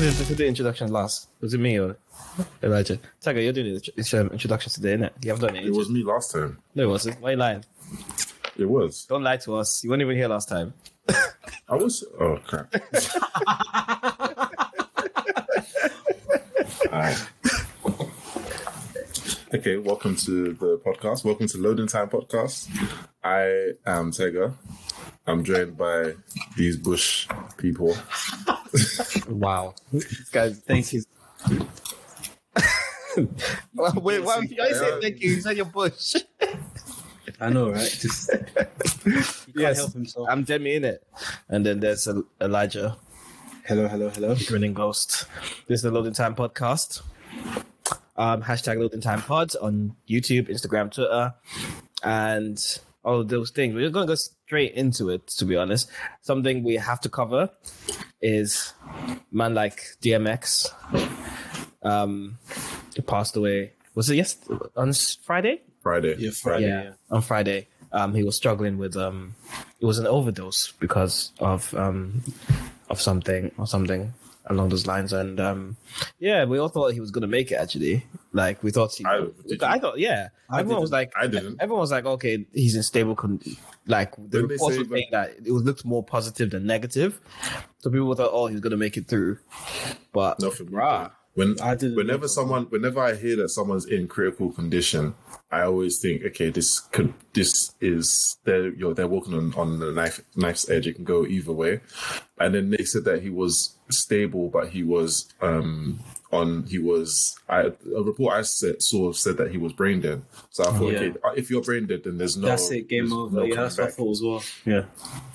Who did the introduction last? Was it me or Elijah? Tega, you're doing the um, introduction today, innit? You haven't done it. It was me last time. No, it wasn't. Why are you lying? It was. Don't lie to us. You weren't even here last time. I was. Oh crap. Okay, welcome to the podcast. Welcome to Loading Time Podcast. I am Tega. I'm joined by these bush people. Wow. This guy thinks he's. well, wait, why would you guys say thank you? You said your bush. I know, right? Just he can't Yes. help himself. I'm Demi in it. And then there's El- Elijah, hello, hello, hello. grinning ghost. This is the Loading Time Podcast. Um, hashtag Loading Time Pod on YouTube, Instagram, Twitter, and all of those things. We're going to go straight into it, to be honest. Something we have to cover is man like DMX. Um, he passed away. Was it yes on Friday? Friday. Yeah, Friday. yeah, Yeah. on Friday. Um, he was struggling with um, it was an overdose because of um, of something or something along those lines, and um, yeah, we all thought he was gonna make it. Actually, like we thought he. I- I, thought, yeah. I everyone was like, I didn't. Everyone was like, okay, he's in stable. Con- like the Didn't they reports were saying that it was looked more positive than negative, so people thought, oh, he's gonna make it through, but Not for me. Bruh. When I didn't whenever someone, whenever I hear that someone's in critical condition, I always think, okay, this could, this is they're you know, they're walking on on the knife knife's edge. It can go either way. And then they said that he was stable, but he was um on he was I, a report I said, saw said that he was brain dead. So I thought, Yeah. okay, uh, if you're brain dead, then there's no That's it. Game over. no yeah, coming that's what I thought as well. Yeah.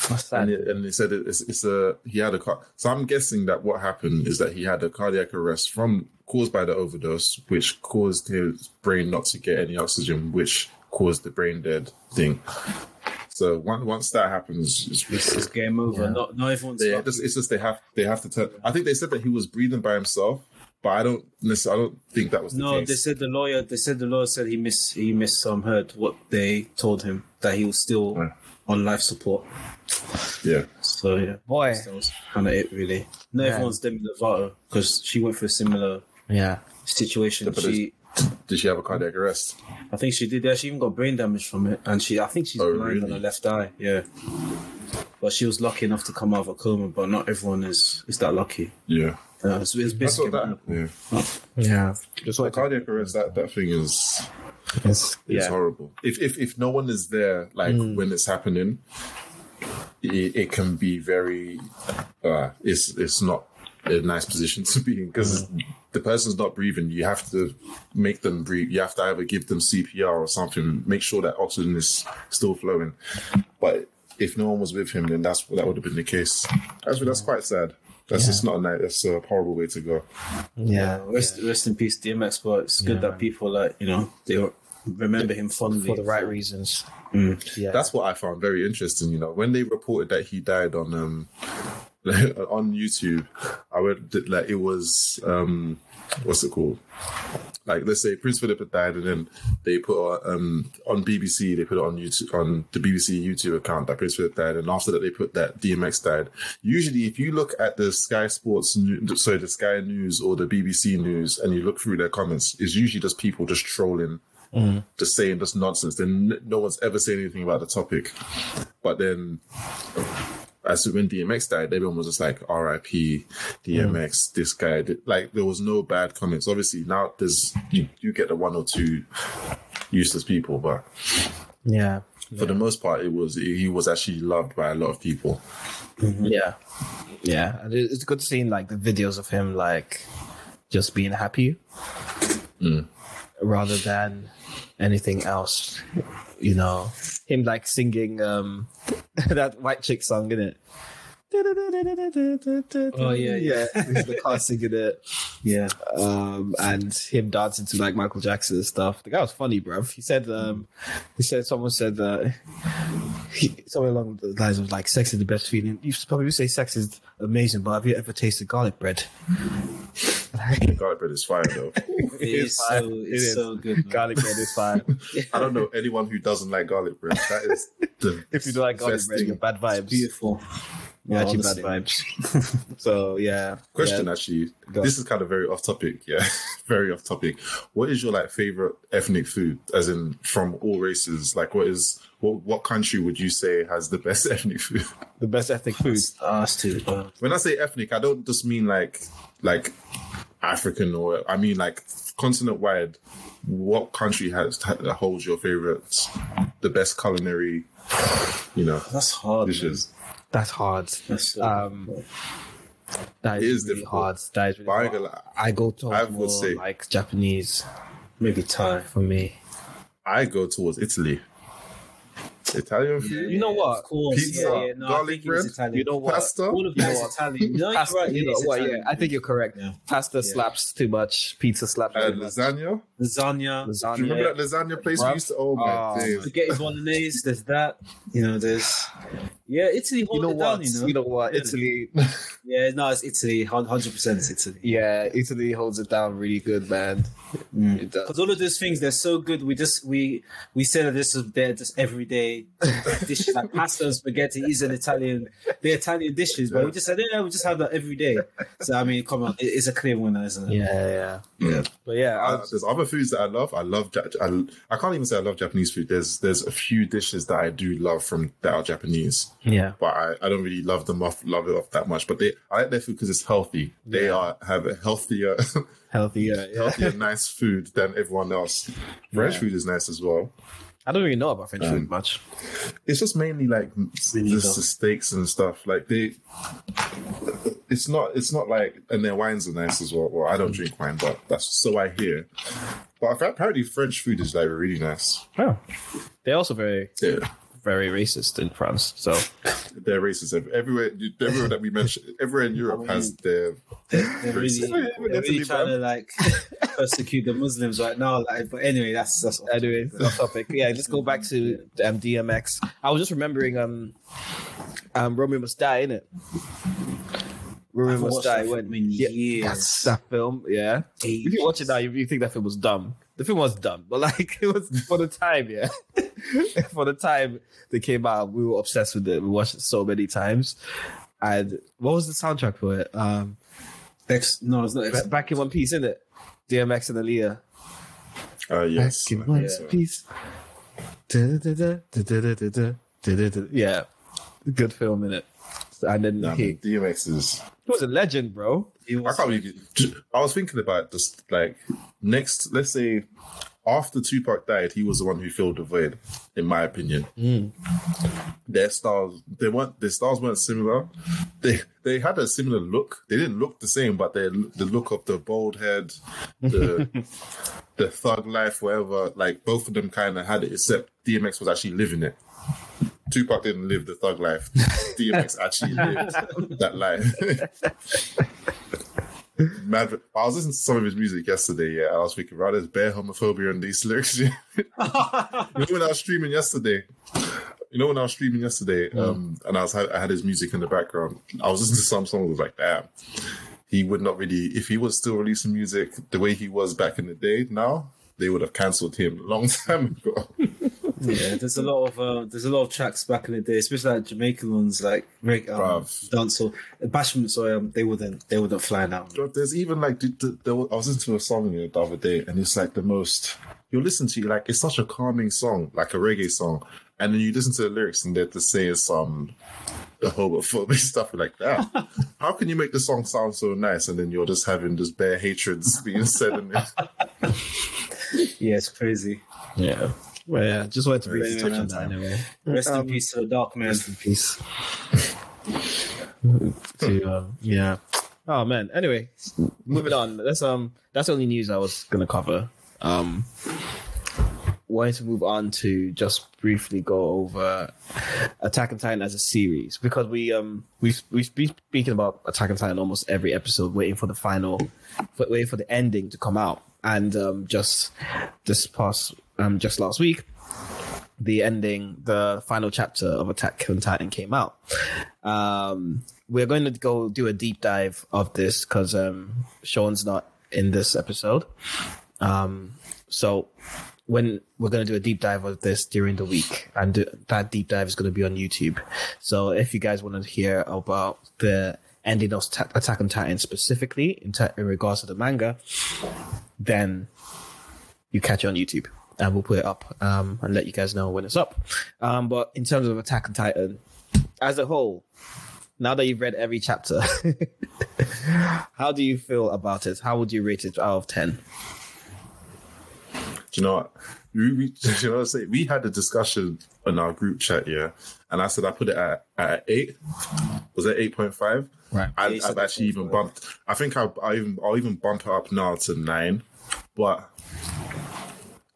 That's And, sad. it, and they said it, it's, it's a he had a car. So I'm guessing that what happened is that he had a cardiac arrest from caused by the overdose, which caused his brain not to get any oxygen, which caused the brain dead thing. So once once that happens, it's, It's, it's game over. Yeah. Not, not everyone's. they, lucky. it's, it's just they have they have to turn. I think they said that he was breathing by himself, but I don't necessarily. I don't think that was the no, case. they said the lawyer. They said the lawyer said he miss he missed um heard what they told him that he was still Right. on life support. yeah, So yeah, Boy, that was kind of it really. Not Yeah. everyone's Demi Lovato because she went for a similar yeah. situation. But She, did she have a cardiac arrest? I think she did. Yeah, she even got brain damage from it, and she, I think she's Oh, blind on really? her left eye. Yeah, but she was lucky enough to come out of a coma. But not everyone is is that lucky. Yeah, Uh, it's, it's I basically that. Yeah, Yeah. Just the like cardiac arrest. That that thing is it's, It's Yeah. horrible. If if if no one is there, like when it's happening, it, it can be very. Uh, it's it's not a nice position to be in because the person's not breathing. You have to make them breathe. You have to either give them CPR or something. Make sure that oxygen is still flowing. But if no one was with him, then that's that would have been the case. That's that's quite sad. That's just not a nice. That's a horrible way to go. yeah. rest rest in peace, DMX. But it's good Yeah. that people like you know they remember him fondly For the right reasons. Mm. Yeah. That's what I found very interesting. You know, when they reported that he died on um on YouTube, I that like it was um what's it called? Like let's say Prince Philip had died, and then they put um on BBC they put it on YouTube on the BBC YouTube account that Prince Philip died, and after that they put that DMX died. Usually, if you look at the Sky Sports, New- sorry, the Sky News or the BBC News, and you look through their comments, it's usually just people just trolling just saying just nonsense. Then no one's ever saying anything about the topic. But then, as when DMX died, everyone was just like, "R.I.P. DMX." This guy, did- like, there was no bad comments. Obviously, now there's you, you get the one or two useless people, but yeah. for the most part, it was he was actually loved by a lot of people. Mm-hmm. Yeah. Yeah. And it's good seeing like the videos of him like just being happy mm. rather than anything else. You know, him like singing um that white chick song, in it? Oh, yeah, yeah. he's the car singing it, Yeah, um, and him dancing to like Michael Jackson and stuff. The guy was funny, bruv. He said, um, he said, someone said that he, something along the lines of like, sex is the best feeling. You should probably say sex is amazing, but have you ever tasted garlic bread? Garlic bread is fire though. it is so fine. it's It is. so good. man. garlic bread is fine. I don't know anyone who doesn't like garlic bread. That is the if you don't like garlic best bread, thing. you're bad vibes. Beautiful. Well, actually bad vibes. so yeah. Question Yeah. actually. Go. This is kind of very off topic. Yeah, very off topic. What is your like favorite ethnic food, as in from all races? Like, what is what what country would you say has the best ethnic food? The best ethnic food. That's too. Uh, when I say ethnic, I don't just mean like like African or I mean like continent wide. What country has that holds your favorites, the best culinary, you know, that's hard. man. That's hard. That's Um, That is, is really difficult. hard. That is really But I ain't hard. lie, I go to I more say- like Japanese maybe Thai. for me. I go towards Italy. Italian food, You know what? Of course. Pizza, yeah, yeah. No, garlic think it was bread, Italian. You know what? pasta. All of that is Italian. No, you're Pasta, right. you know is what? Yeah, I think you're correct. Yeah. Pasta Yeah. slaps too much. Pizza slaps Uh, too much. lasagna. Lasagna. Lasagna. Do you remember that lasagna place we used to? Oh my Oh, days! Spaghetti bolognese. There's that. You know, there's. Yeah, Italy You know it what? down. You know. You know what? Yeah. Italy. Yeah, no, it's Italy. Hundred percent, it's Italy. Yeah, Italy holds it down really good, man. It does. Because all of those things, they're so good. We just we we say that this is they're just everyday dishes like pasta and spaghetti is an Italian, they're Italian dishes. But we just said, yeah, we just have that every day. So I mean, come on, it's a clear winner, isn't it? Yeah, yeah. Yeah. But yeah, I Uh, there's other foods that I love. I love. I, I can't even say I love Japanese food. There's there's a few dishes that I do love from that are Japanese, yeah. but I, I don't really love them off love it off that much. But they I like their food because it's healthy. They Yeah. are have a healthier Healthier. Yeah. healthier nice food than everyone else. French Yeah. food is nice as well. I don't really know about French Um, food much. It's just mainly like neither. just the steaks and stuff. Like they, it's not it's not like and their wines are nice as well. Well, I don't drink wine, but that's so I hear. But apparently French food is like really nice. Oh. They're also very, Yeah. Very racist in France. So They're racist everywhere. Everywhere that we mentioned, everywhere in Europe has their. They're really, Racist. they're really trying to like persecute the Muslims right now. Like, but anyway, that's that's off anyway, off topic. Yeah, let's go back to um, DMX. I was just remembering um um Romeo Must Die, innit? Romeo Must Die that when in yeah, years. that's that film, yeah. If you watch it now, you, you think that film was dumb. The film was dumb, but like it was for the time, yeah. for the time they came out, we were obsessed with it. We watched it so many times. And what was the soundtrack for it? Um, Ex, no, it's not. Ex, Ba- back in one piece, isn't it? DMX and Aaliyah. Uh, yes. Back in I one think piece. Da-da-da-da, da-da-da-da, da-da-da. Yeah, good film in it. And then Nah, he, man, DMX is. he was a legend, bro. I was, can't believe. I was thinking about this. Like next, let's say after Tupac died, he was the one who filled the void, in my opinion. Hmm. Their styles, they weren't. Their styles weren't similar. They they had a similar look. They didn't look the same, but they the look of the bald head, the the thug life, whatever. Like both of them kind of had it, except DMX was actually living it. Tupac didn't live the thug life. DMX actually lived that life. Mad, I was listening to some of his music yesterday, yeah. and I was thinking, right, there's bare homophobia in these lyrics. you know when I was streaming yesterday, you know when I was streaming yesterday, um, and I was I had his music in the background. I was listening to some songs. I was like, damn, he would not really. If he was still releasing music the way he was back in the day, now they would have cancelled him a long time ago. Yeah, there's a lot of uh, there's a lot of tracks back in the day, especially like Jamaican ones, like Rick um, Bruv. dancehall, bashment. So um, they wouldn't they wouldn't fly now. There's even like the, the, there was, I was listening to a song the other day, and it's like the most. You listen to it, like it's such a calming song, like a reggae song, and then you listen to the lyrics, and they're to say some the homophobic stuff like that. How can you make the song sound so nice, and then you're just having this bare hatreds being said in it? Yeah, it's crazy. Yeah. Well, yeah, just wanted to briefly Anyway, touch man. on that anyway. Rest Um, in peace to the dark man. Rest in peace. to, um, yeah. Oh man. Anyway, moving on. That's um. That's the only news I was gonna cover. Um. Wanted to move on to just briefly go over Attack on Titan as a series because we um we we've been speaking about Attack on Titan almost every episode, waiting for the final, for, waiting for the ending to come out, and um just this past um just last week the ending, the final chapter of Attack on Titan came out. Um, we're going to go do a deep dive of this because um, Sean's not in this episode. Um, so when we're going to do a deep dive of this during the week, and th- that deep dive is going to be on YouTube. So if you guys want to hear about the ending of Ta- Attack on Titan specifically in, in regards to the manga, then you catch it on YouTube. And we'll put it up um, and let you guys know when it's up. Um, but in terms of Attack on Titan, as a whole, now that you've read every chapter, how do you feel about it? How would you rate it out of 10? Do you know what? We, we, do you know what I'm saying? We had a discussion in our group chat, yeah, and I said I put it at, at eight. Was it eight point five? Right. I, I've actually even 8.5. bumped. I think I, I even I'll even bump it up now to nine, but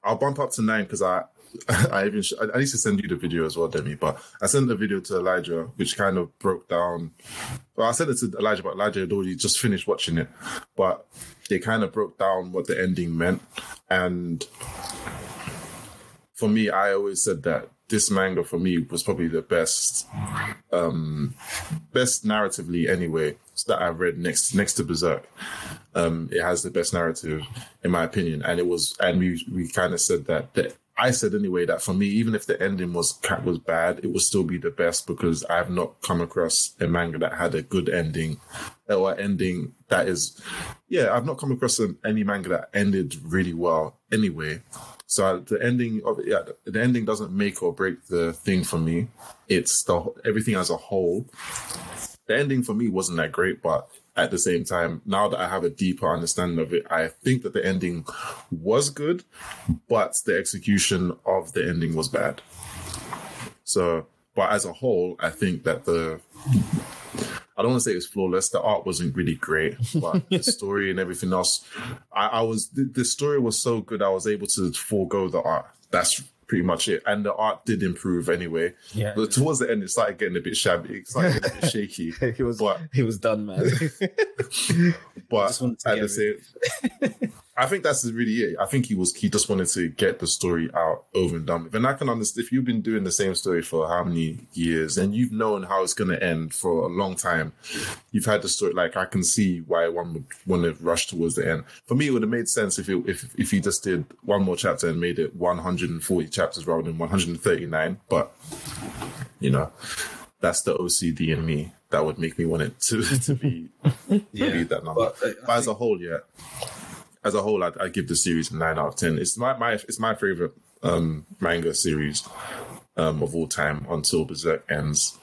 I'll bump up to nine because I. I even sh- I need to send you the video as well, Demi. But I sent the video to Elijah, which kind of broke down. Well, I sent it to Elijah, but Elijah had already just finished watching it. But they kind of broke down what the ending meant, and for me, I always said that this manga for me was probably the best, um, best narratively anyway that I've read next next to Berserk. Um, it has the best narrative in my opinion, and it was, and we we kind of said that that. I said anyway that for me, even if the ending was was bad, it would still be the best because I have not come across a manga that had a good ending or ending that is, yeah, I've not come across an, any manga that ended really well anyway. So the ending of yeah, the ending doesn't make or break the thing for me. It's the everything as a whole. The ending for me wasn't that great, but at the same time, now that I have a deeper understanding of it, I think that the ending was good, but the execution of the ending was bad. So, but as a whole, I think that the I don't want to say it was flawless. The art wasn't really great, but the story and everything else, I, I was the, the story was so good. I was able to forego the art. That's pretty much it. And the art did improve anyway. Yeah. But towards the end, it started getting a bit shabby. It started getting a bit shaky. he was But he was done, man. but Just wanted to at the same, I think that's really it. I think he was he just wanted to get the story out over and done with. And I can understand if you've been doing the same story for how many years and you've known how it's going to end for a long time. You've had the story. Like I can see why one would want to rush towards the end. For me, it would have made sense if it, if if he just did one more chapter and made it 140 chapters rather than 139. But you know, that's the OCD in me that would make me want it to to be Yeah. be that number. But, uh, I But as a whole, yeah. As a whole, I'd, I'd give the series a nine out of ten. It's my, my it's my favorite um, manga series um, of all time until Berserk ends.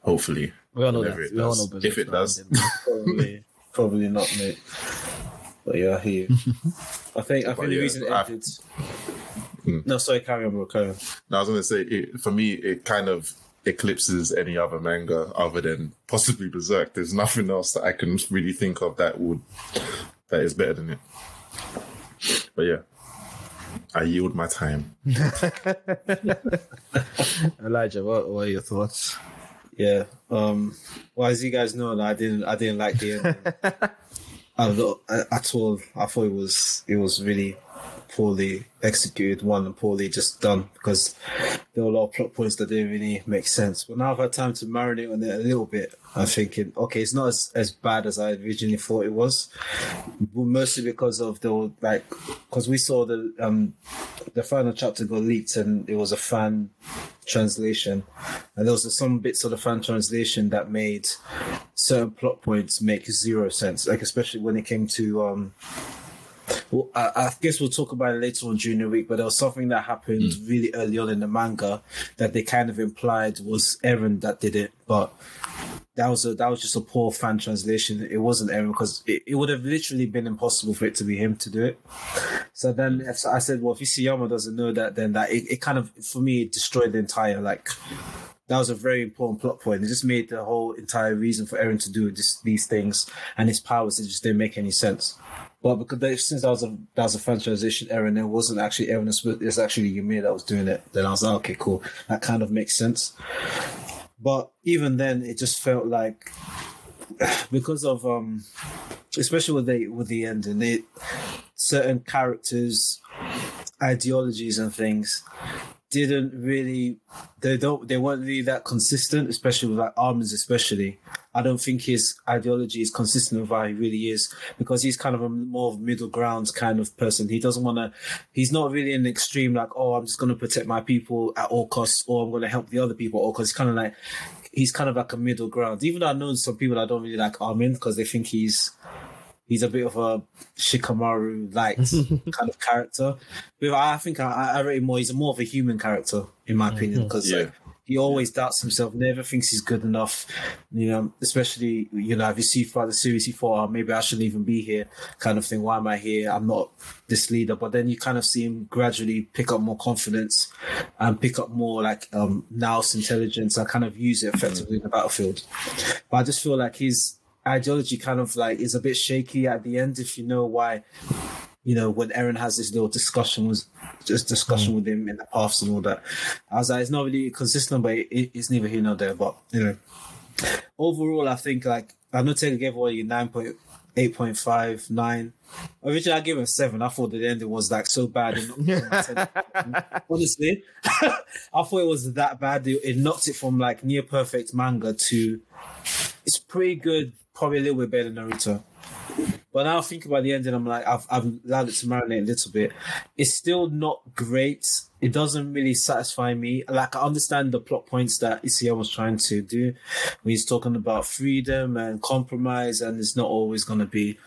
Hopefully, we all know Whenever that. it We all does. know If it does. probably, probably not, mate. But yeah, I hear you. I think I think the yeah, reason it ended. Hmm. No, sorry, carry on, bro. Carry on. now I was going to say it, for me, it kind of eclipses any other manga other than possibly Berserk. There's nothing else that I can really think of that would that is better than it. But yeah, I yield my time. Elijah, what, what are your thoughts? Yeah. Um. Well, as you guys know, I didn't. I didn't like the ending at all. I thought it was. It was really poorly executed. One and poorly just done because there were a lot of plot points that didn't really make sense. But now I've had time to marinate on it a little bit. I'm thinking, okay, it's not as, as bad as I originally thought it was. Mostly because of the like, because we saw the um the final chapter got leaked and it was a fan translation, and there was some bits of the fan translation that made certain plot points make zero sense. Like especially when it came to um. Well, I, I guess we'll talk about it later on during the week, but there was something that happened mm. really early on in the manga that they kind of implied was Eren that did it, but that was a that was just a poor fan translation. It wasn't Eren because it, it would have literally been impossible for it to be him to do it. So then I said, well, if Isayama doesn't know that, then that it, it kind of for me it destroyed the entire like. That was a very important plot point. It just made the whole entire reason for Eren to do this, these things and his powers. It just didn't make any sense. But because they, since that was a that was a fan translation error, and it wasn't actually Eren, it was actually Ymir that was doing it. Then I was like, okay, cool, that kind of makes sense. But even then, it just felt like because of um, especially with the with the ending, certain characters, ideologies, and things didn't really they don't they weren't really that consistent, especially with like Armin's especially. I don't think his ideology is consistent with how he really is because he's kind of a more middle ground kind of person. He doesn't want to. He's not really an extreme like, oh, I'm just going to protect my people at all costs, or I'm going to help the other people all costs. He's kind of like he's kind of like a middle ground. Even though I know some people that don't really like Armin because they think he's he's a bit of a Shikamaru like kind of character. But I think I, I rate him more. He's more of a human character in my opinion because Yeah. like, he always doubts himself, never thinks he's good enough. You know, especially you know if you see throughout the series, he thought, oh, maybe I shouldn't even be here, kind of thing. Why am I here? I'm not this leader. But then you kind of see him gradually pick up more confidence and pick up more like um nous intelligence and kind of use it effectively in the battlefield. But I just feel like his ideology kind of like is a bit shaky at the end if you know why you know when Eren has this little discussion was just discussion mm. with him in the paths and all that. I was like it's not really consistent but it, it's neither here nor there but you know. Overall I think like I know Taylor gave away nine point eight point five nine. Originally I gave him a seven. I thought the ending was like so bad it knocked it from 10. honestly I thought it was that bad. It knocked it from like near perfect manga to it's pretty good, probably a little bit better than Naruto. But now I think about the ending, I'm like, I've, I've allowed it to marinate a little bit. It's still not great. It doesn't really satisfy me. Like, I understand the plot points that Isayama was trying to do when he's talking about freedom and compromise, and it's not always going to be.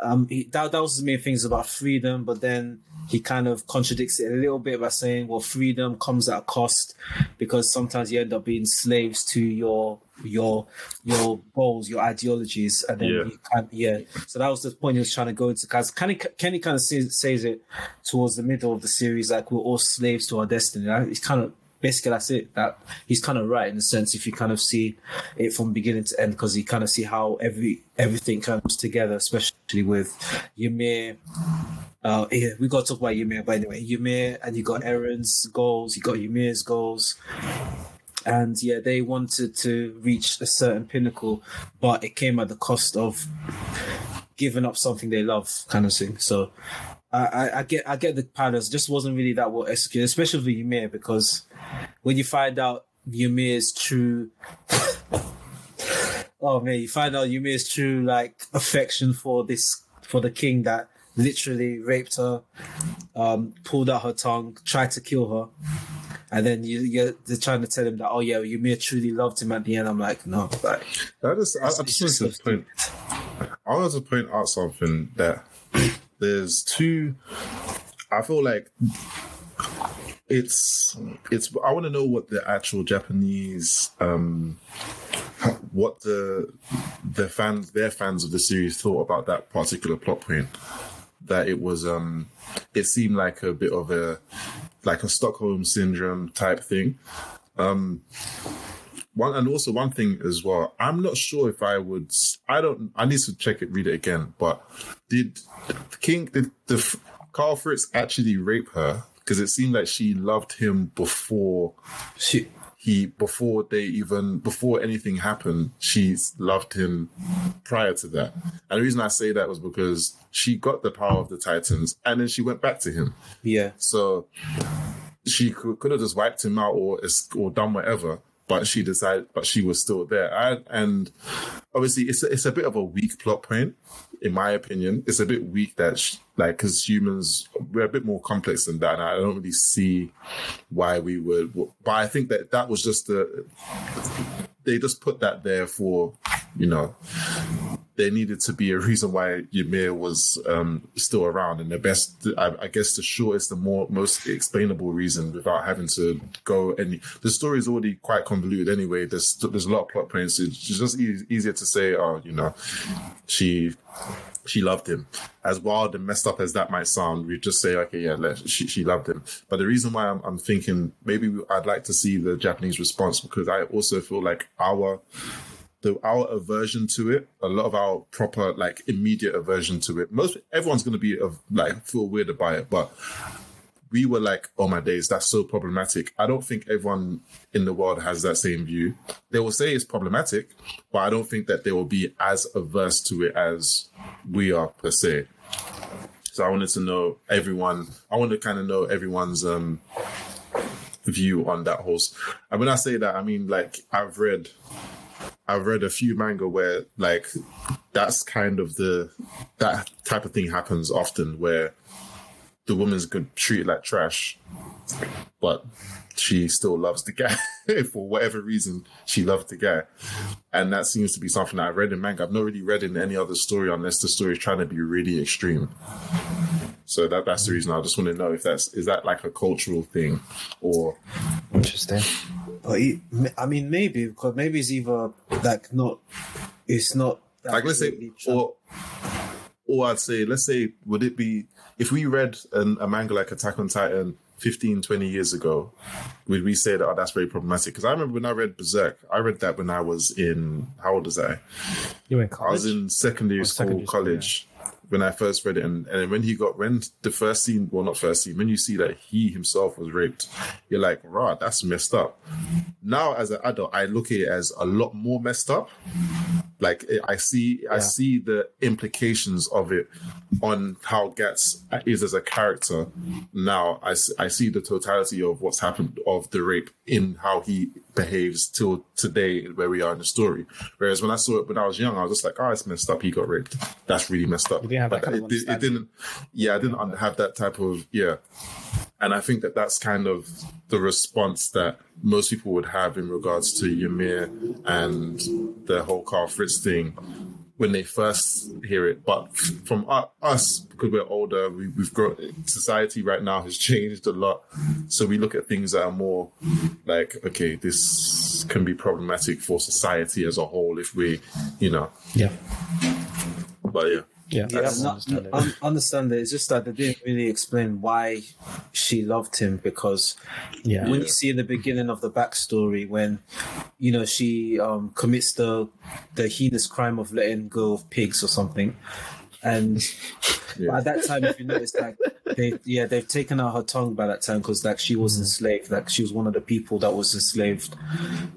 Um, he, that, that was his main things about freedom, but then he kind of contradicts it a little bit by saying, well, freedom comes at a cost because sometimes you end up being slaves to your your your goals, your ideologies, and then Yeah. you can't, yeah. So that was the point he was trying to go into. Because Kenny, Kenny kind of says, says it towards the middle of the series, like we're all slaves to our destiny. Right? It's kind of basically that's it. That he's kind of right in a sense if you kind of see it from beginning to end, because you kind of see how every everything comes together, especially with Ymir. Uh, yeah, we got to talk about Ymir, but anyway, Ymir, and you got Eren's goals, you got Ymir's goals, and yeah, they wanted to reach a certain pinnacle, but it came at the cost of giving up something they love, kind of thing. So. I, I, get I get the patterns. Just wasn't really that well executed, especially with Ymir, because when you find out Ymir's true oh man, you find out Ymir's true like affection for this for the king that literally raped her, um, pulled out her tongue, tried to kill her. And then you, you're they're trying to tell him that, oh yeah, you Ymir truly loved him at the end. I'm like, no, like, I just, I, I just just wanted to point. I wanted to point out something that there's two. I feel like it's it's. I want to know what the actual Japanese, um, what the the fans, their fans of the series thought about that particular plot point. That it was, um, it seemed like a bit of a like a Stockholm syndrome type thing. Um, one and also one thing as well. I'm not sure if I would. I don't. I need to check it, read it again. But did King did the Karl Fritz actually rape her? Because it seemed like she loved him before she, he before they even before anything happened. She loved him prior to that. And the reason I say that was because she got the power of the Titans, and then she went back to him. yeah, So she could, could have just wiped him out or or done whatever, but she decided, but she was still there. I, and obviously, it's a, it's a bit of a weak plot point, in my opinion. It's a bit weak that sh like because humans we're a bit more complex than that. And I don't really see why we would. But I think that that was just the they just put that there for you know there needed to be a reason why Ymir was um, still around, and the best, I, I guess, the shortest, the more most explainable reason without having to go any. The story is already quite convoluted anyway. There's there's a lot of plot points. It's just e- easier to say, oh, you know, she she loved him. As wild and messed up as that might sound, we just say, okay, yeah, she she loved him. But the reason why I'm, I'm thinking maybe I'd like to see the Japanese response because I also feel like our the our aversion to it, a lot of our proper like immediate aversion to it. Most everyone's gonna be of like feel weird about it, but we were like, oh my days, that's so problematic. I don't think everyone in the world has that same view. They will say it's problematic, but I don't think that they will be as averse to it as we are per se. So I wanted to know everyone. I want to kind of know everyone's um view on that s- And when I say that, I mean like I've read, I've read a few manga where like that's kind of the that type of thing happens often where the woman's good treated like trash, but she still loves the guy for whatever reason. She loved the guy, and that seems to be something that I've read in manga. I've not really read in any other story unless the story is trying to be really extreme. So that that's the reason I just want to know if that's is that like a cultural thing or Interesting. But he, I mean, maybe because maybe it's either like not, it's not like let's say tra- or or I'd say let's say would it be if we read an, a manga like Attack on Titan 15 20 years ago would we say that oh, that's very problematic? Because I remember when I read Berserk I read that when I was in how old was I? You in I college? was in secondary Or school, secondary school, college, when I first read it, and, and when he got when the first scene, well, not first scene, when you see that he himself was raped, you're like, "Rah, that's messed up." Now, as an adult, I look at it as a lot more messed up. Like eh, I see, I see the implications of it on how Guts is as a character. Now, I, I see the totality of what's happened of the rape in how he behaves till today, where we are in the story. Whereas when I saw it when I was young, I was just like, "Oh, it's messed up. He got raped. That's really messed up." You didn't have that But kind it, it didn't, Yeah, I didn't have that type of yeah. And I think that that's kind of the response that most people would have in regards to Ymir and the whole Karl Fritz thing when they first hear it. But from us, because we're older, we, we've grown. Society right now has changed a lot, so we look at things that are more like, okay, this can be problematic for society as a whole if we, you know. Yeah. But yeah. Yeah. Yeah, that's no, understandable. no, understand that. It's just that they didn't really explain why she loved him because yeah. when you see in the beginning of the backstory when you know she um, commits the the heinous crime of letting go of pigs or something, and Yeah. at that time, if you notice, like they yeah they've taken out her tongue by that time because like she was enslaved, like she was one of the people that was enslaved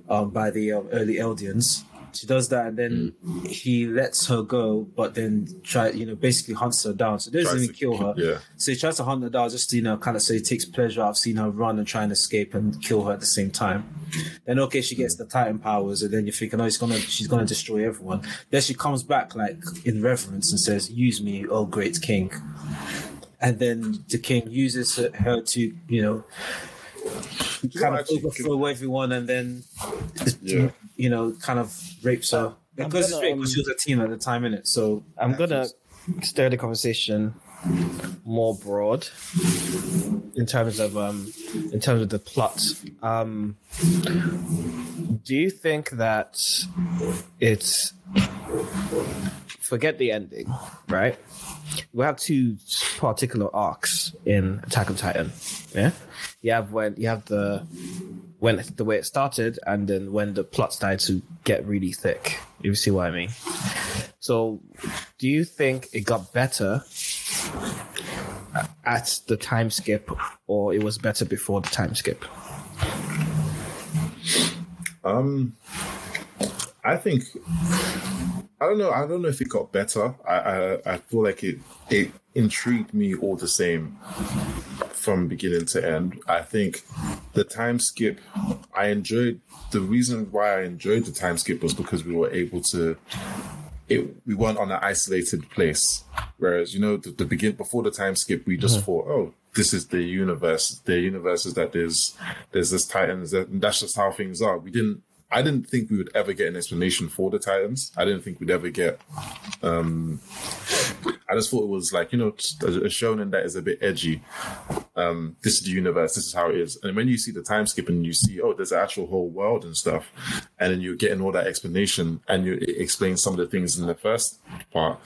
um, by the um, early Eldians. She does that, and then he lets her go, but then try, you know, basically hunts her down. So he doesn't even kill her. yeah. So he tries to hunt her down, just to, you know, kind of so he takes pleasure out of seeing her run and try and escape and kill her at the same time. Then okay, she gets the Titan powers, and then you're thinking, oh, he's gonna, she's gonna destroy everyone. Then she comes back like in reverence and says, "Use me, oh great king." And then the king uses her, to, you know, kind of overthrow everyone, and then, Yeah. You know, kind of rapes her. Because gonna, rape, um, she was a teen at the time, in it. So I'm gonna stir the conversation more broad in terms of um in terms of the plot. Um do you think that it's forget the ending, right? We have two particular arcs in Attack on Titan. Yeah? You have when you have the when the way it started and then when the plot started to get really thick. You see what I mean? So, do you think it got better at the time skip, or it was better before the time skip? Um, I think I don't know. I don't know if it got better. I I, I feel like it it intrigued me all the same from beginning to end. I think the time skip. I enjoyed the reason why I enjoyed the time skip was because we were able to. It, we weren't on an isolated place, whereas you know the, the begin before the time skip, we just mm-hmm. thought, oh, this is the universe. The universe is that there's there's this Titans. That, and that's just how things are. We didn't. I didn't think we would ever get an explanation for the Titans. I didn't think we'd ever get. Um, I just thought it was like you know a, a shonen that is a bit edgy. Um, this is the universe. This is how it is. And when you see the time skip and you see oh, there's an actual whole world and stuff, and then you're getting all that explanation and you explain some of the things in the first part.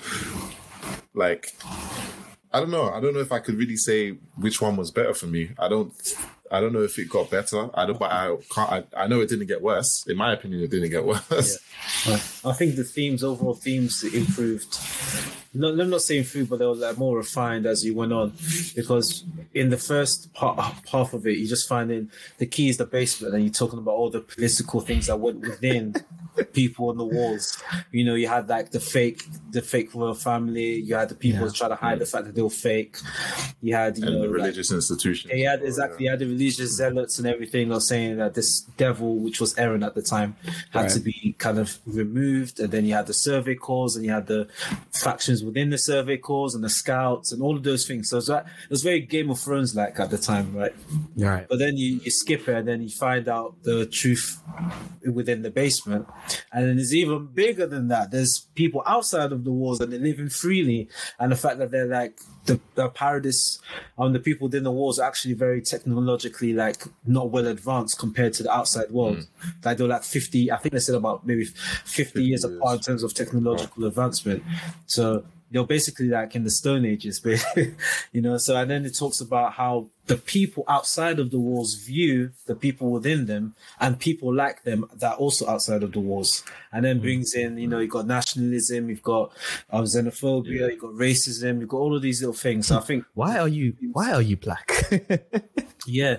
Like I don't know. I don't know if I could really say which one was better for me. I don't. I don't know if it got better. I don't. But I can't. I, I know it didn't get worse. In my opinion, it didn't get worse. I think the themes, overall themes, improved. No, I'm not saying food, but they were like more refined as you went on. Because in the first part, half of it, you're just finding the key is the basement, and you're talking about all the political things that went within people on the walls. You know, you had like the fake, the fake royal family. You had the people Yeah. trying to hide the fact that they were fake. You had you and know the like- religious institutions. yeah, had exactly. He had the religious zealots and everything. Not saying that this devil, which was Eren at the time, had Right. to be kind of removed. And then you had the survey corps, and you had the factions within the survey corps, and the scouts, and all of those things. So it was, like, it was very Game of Thrones like at the time, right? Right. But then you, you skip it, and then you find out the truth within the basement. And then it's even bigger than that. There's people outside of the walls, and they're living freely. And the fact that they're like the, the paradise, um, the people within the walls are actually very technologically like not well advanced compared to the outside world. Like they're like 50, I think they said about maybe 50, years years. apart in terms of technological advancement. So you're basically like in the Stone Ages, but you know. So and then it talks about how the people outside of the walls view the people within them, and people like them that are also outside of the walls, and then brings in you know you've got nationalism, you've got um, xenophobia, you've got racism, you've got all of these little things. So I think Why are you? Why are you black? yeah,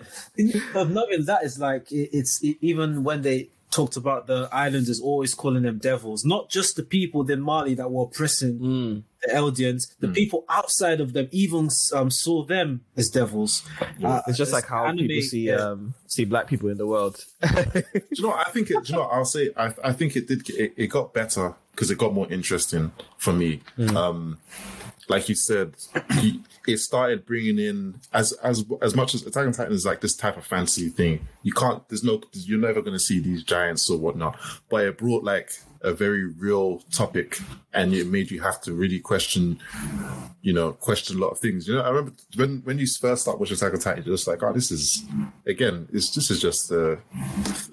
but knowing that is like it, it's it, even when they talked about the islanders always calling them devils, not just the people in Marley that were oppressing the Eldians, the people outside of them even um, saw them as devils. Uh, it's just like how anime- people see yeah. um see black people in the world. Do you know? What? I think it. Do you know? What? I'll say. I, I think it did. It, it got better because it got more interesting for me. Um, like you said, he, it started bringing in as as as much as Attack on Titan is like this type of fantasy thing. You can't. There's no. You're never going to see these giants or whatnot. But it brought like a very real topic, and it made you have to really question. You know, question a lot of things. You know, I remember when when you first start watching Attack on Titan, you're just like, oh, this is again, it's this is just a,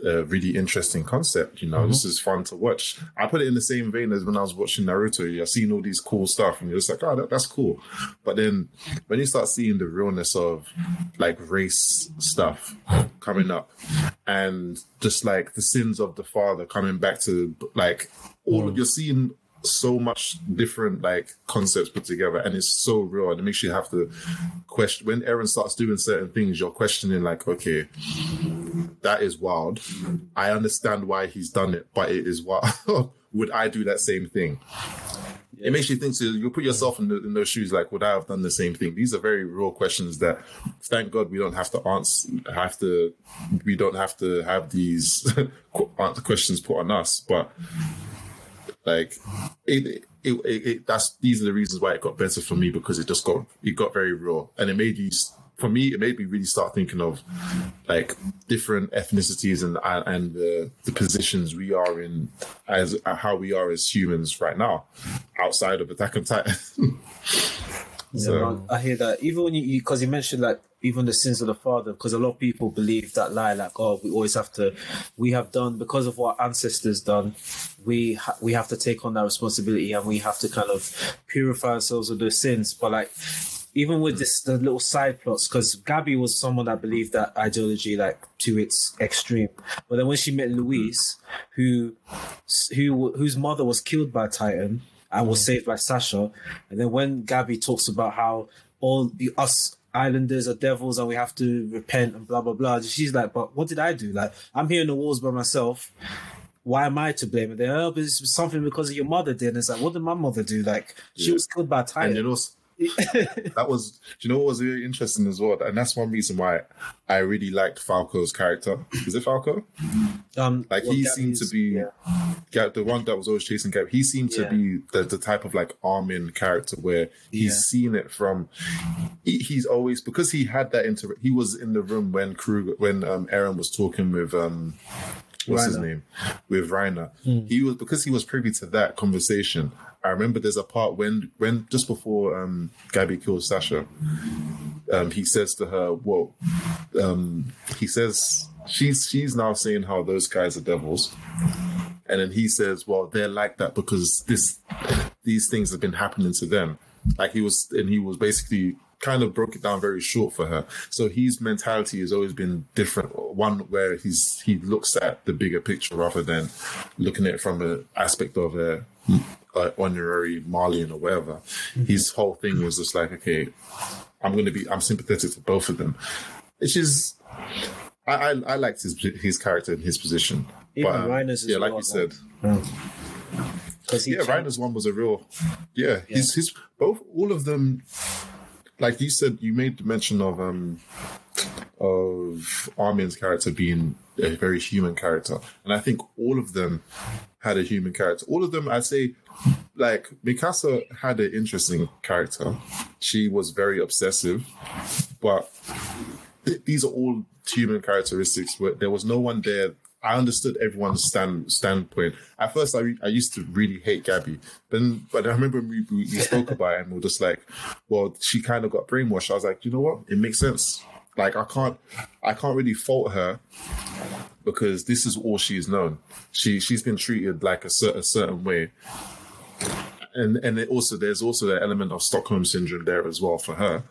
a really interesting concept. You know, mm-hmm. this is fun to watch. I put it in the same vein as when I was watching Naruto. You're seeing all these cool stuff, and you're just like, oh, that, that's cool. But then when you start seeing the realness of like race stuff coming up, and just like the sins of the father coming back to like all of mm. you're seeing so much different like concepts put together and it's so real and it makes you have to question when Eren starts doing certain things you're questioning like okay that is wild. I understand why he's done it but it is wild would I do that same thing? It makes you think so you put yourself in, the, in those shoes like would I have done the same thing? These are very real questions that thank God we don't have to answer have to we don't have to have these questions put on us but like it, it, it, it that's these are the reasons why it got better for me because it just got it got very raw and it made you for me it made me really start thinking of like different ethnicities and and the, the positions we are in as uh, how we are as humans right now outside of Attack on Titan. so Yeah, man, I hear that. Even when you, because you, mentioned like even the sins of the father, because a lot of people believe that lie, like oh, we always have to, we have done because of what ancestors done, we ha- we have to take on that responsibility and we have to kind of purify ourselves of those sins. But like even with this the little side plots, because Gabi was someone that believed that ideology like to its extreme. But then when she met Louise, who who whose mother was killed by Titan and was mm. saved by Sasha, and then when Gabi talks about how all the us islanders are devils and we have to repent and blah blah blah, she's like, but what did I do? Like I'm here in the walls by myself. Why am I to blame? And they're, oh, but it's something because of your mother did. And it's like, what did my mother do? Like, she was killed by and Titan. you know that was do you know what was really interesting as well and that's one reason why I really liked Falco's character is it Falco um, like well, he Gabi's- seemed to be yeah. The one that was always chasing Gab. He seemed to be the, the type of like Armin character where he's Yeah. seen it from. He, he's always because he had that inter. He was in the room when Kruger, when um, Eren was talking with um, what's his name, with Reiner. Hmm. He was because he was privy to that conversation. I remember there's a part when when just before um, Gabi kills Sasha, um, he says to her, "Well," um, he says she's she's now saying how those guys are devils. And then he says, "Well, they're like that because this, these things have been happening to them." Like he was, and he was basically kind of broke it down very short for her. So his mentality has always been different. One where he's he looks at the bigger picture rather than looking at it from an aspect of a, honorary Marleyan or whatever. Mm-hmm. His whole thing was just like, okay, I'm going to be, I'm sympathetic to both of them, which is I, I, I liked his his character and his position. Even But, Reiner's yeah, like well, you said, because oh. yeah, Reiner's one was a real, yeah. He's his both all of them. Like you said, you made the mention of um of Armin's character being a very human character, and I think all of them had a human character. All of them, I'd say, like Mikasa had an interesting character. She was very obsessive, but th- these are all human characteristics. Where there was no one there. I understood everyone's stand standpoint. At first, I re- I used to really hate Gabi, but then, but I remember we, we, spoke about it and we were just like, well, she kind of got brainwashed. I was like, you know what? It makes sense. Like I can't, I can't really fault her because this is all she's known. She she's been treated like a certain a certain way, and and also there's also the element of Stockholm syndrome there as well for her,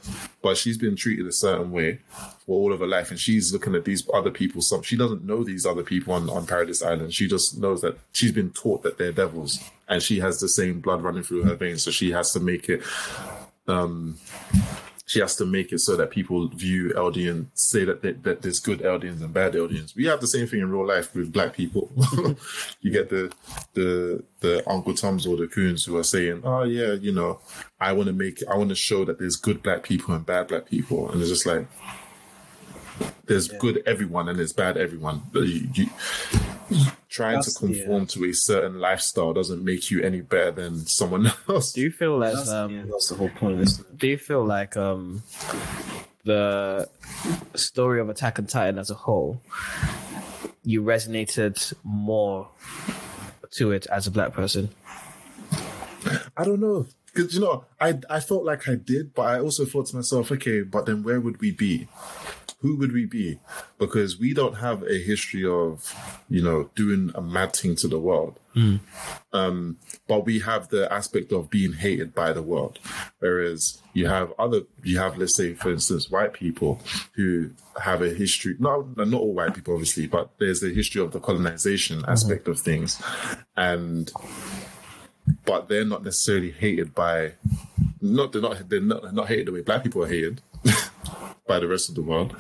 but she's been treated a certain way for all of her life, and she's looking at these other people. Some she doesn't know these other people on on Paradise Island. She just knows that she's been taught that they're devils, and she has the same blood running through her veins, so she has to make it. Um, she has to make it so that people view Eldian, say that, they, that there's good Eldians and bad Eldians. We have the same thing in real life with black people. you get the the the Uncle Toms or the Coons who are saying, "Oh yeah, you know, I want to make, I want to show that there's good black people and bad black people," and it's just like there's good everyone and there's bad everyone. You, you trying That's- to conform to a certain lifestyle doesn't make you any better than someone else. Do you feel like That's, um, yeah, that's the whole point, isn't it? do you feel like um the story of Attack on Titan as a whole you resonated more to it as a black person? I don't know. Because, you know, I, I felt like I did, but I also thought to myself, okay, but then where would we be? Who would we be? Because we don't have a history of, you know, doing a mad thing to the world. Um, but we have the aspect of being hated by the world. Whereas you have other, you have, let's say, for instance, white people who have a history, not, not all white people, obviously, but there's a history of the colonization aspect of things. And, but they're not necessarily hated by not they're not they're not, not hated the way black people are hated by the rest of the world.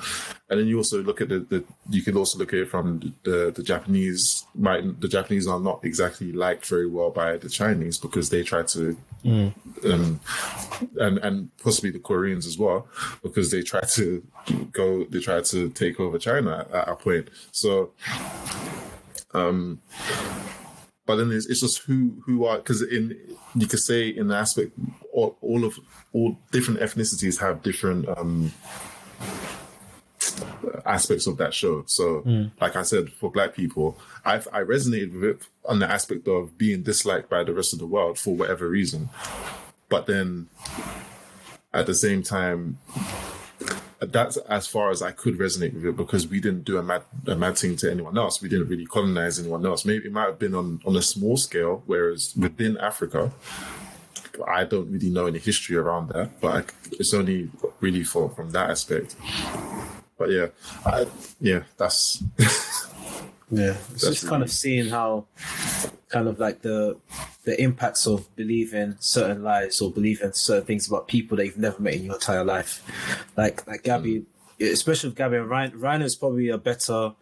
And then you also look at the, the you can also look at it from the the Japanese might the Japanese are not exactly liked very well by the Chinese because they try to um, and and possibly the Koreans as well because they try to go they try to take over China at a point. So um but then it's, it's just who who are because in you could say in the aspect all, all of all different ethnicities have different um aspects of that show so hmm. like i said for black people i i resonated with it on the aspect of being disliked by the rest of the world for whatever reason but then at the same time that's as far as I could resonate with it because we didn't do a mad, a mad thing to anyone else. We didn't really colonize anyone else. Maybe it might have been on, on a small scale, whereas within Africa, I don't really know any history around that, but I, it's only really for, from that aspect. But yeah, I, yeah, that's Yeah, it's That's just kind of seeing how, kind of like the the impacts of believing certain lies or believing certain things about people that you've never met in your entire life. Like like Gabi, especially with Gabi and Reiner. Reiner is probably a better,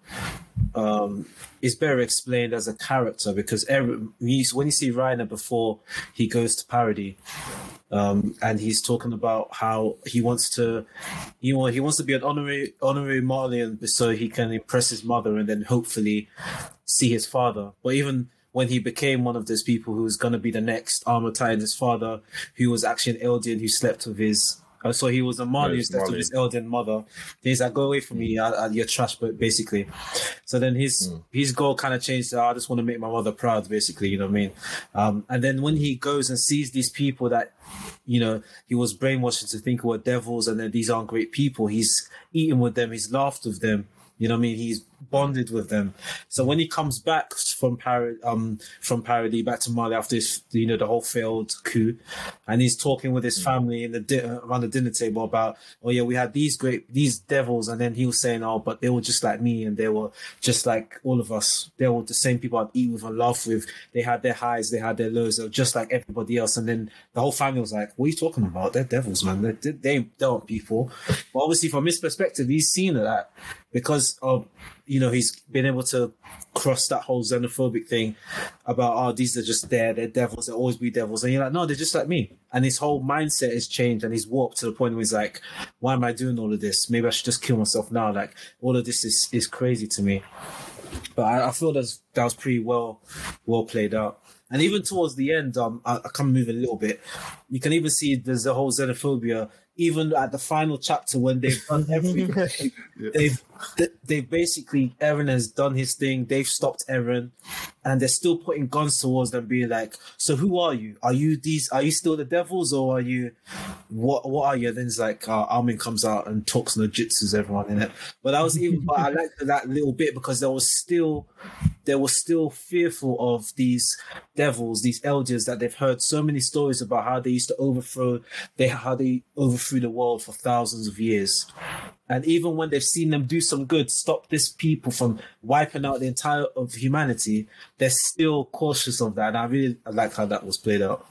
um, is better explained as a character because every when you, see Reiner before he goes to Paradis, um, and he's talking about how he wants to, you know, he wants to be an honorary honorary Marleyan so he can impress his mother and then hopefully see his father. But even when he became one of those people who was going to be the next Armor Titan, his father, who was actually an Eldian who slept with his. Uh, so he was a Marley who he's slept with his Eldian mother. He's like, go away from me, I, I, you're trash, but basically. So then his his goal kind of changed. To, I just want to make my mother proud, basically. You know what I mean? Um, and then when he goes and sees these people that you know, he was brainwashed to think were devils and then these aren't great people. He's eaten with them, he's laughed with them. You know what I mean? He's bonded with them. So when he comes back from Par- um from Paradis back to Marley after his, you know the whole failed coup, and he's talking with his family in the di- around the dinner table about oh yeah we had these great these devils, and then he was saying oh but they were just like me and they were just like all of us. They were the same people I'd eat with and laugh with. They had their highs, they had their lows. They were just like everybody else. And then the whole family was like, "What are you talking about? They're devils, man. They they, they aren't people." But obviously from his perspective, he's seen that because of you know, he's been able to cross that whole xenophobic thing about, oh, these are just there, they're devils, they'll always be devils. And you're like, no, they're just like me. And his whole mindset has changed and he's warped to the point where he's like, why am I doing all of this? Maybe I should just kill myself now. Like, all of this is, is crazy to me. But I, I feel that's, that was pretty well, well played out. And even towards the end, um, I, I can move a little bit. You can even see there's the whole xenophobia. Even at the final chapter, when they've done everything, they've they've basically Eren has done his thing. They've stopped Eren, and they're still putting guns towards them, being like, "So who are you? Are you these? Are you still the devils, or are you what? What are you?" then it's like uh, Armin comes out and talks no jutsus everyone in it. But I was even. but I liked that little bit because there was still they were still fearful of these devils, these elders that they've heard so many stories about how they used to overthrow, they how they overthrew the world for thousands of years. And even when they've seen them do some good, stop this people from wiping out the entire of humanity, they're still cautious of that. And I really like how that was played out.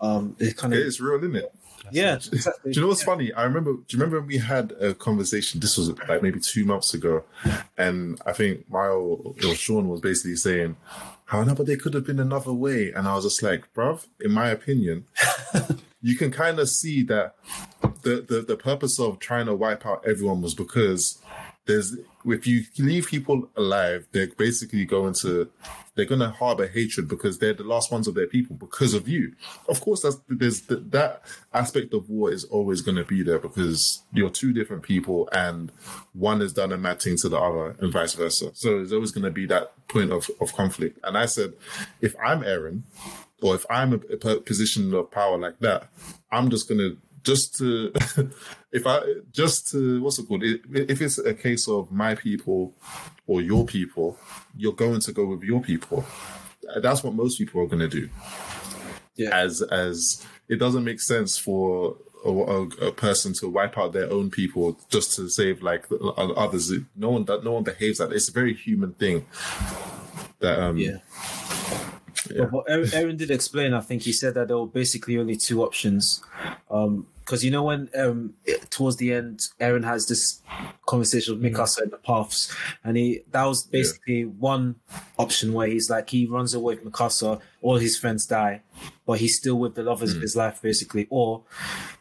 Um, it kind of It's real, isn't it? yeah, exactly. Do you know what's funny? I remember. Do you remember when we had a conversation? This was like maybe two months ago, and I think Mile or Sean was basically saying, "How no, but there could have been another way." And I was just like, "Bruv, in my opinion, you can kind of see that the, the the purpose of trying to wipe out everyone was because there's if you leave people alive, they're basically going to they're going to harbor hatred because they're the last ones of their people because of you. Of course, that's there's that, that aspect of war is always going to be there because you're two different people and one has done a mad thing to the other and vice versa. So there's always going to be that point of, of conflict. And I said, if I'm Eren, or if I'm a, a position of power like that, I'm just going to just to if I just to what's it called? If it's a case of my people or your people, you're going to go with your people. That's what most people are going to do. Yeah. As as it doesn't make sense for a, a, a person to wipe out their own people just to save like the others. No one that no one behaves like that. It's a very human thing. That um Yeah. Yeah. But what Eren, Eren did explain, I think he said that there were basically only two options. Um, because you know when um towards the end, Eren has this conversation with Mikasa in the paths, and he that was basically one option where he's like he runs away with Mikasa, all his friends die, but he's still with the lovers of his life, basically, or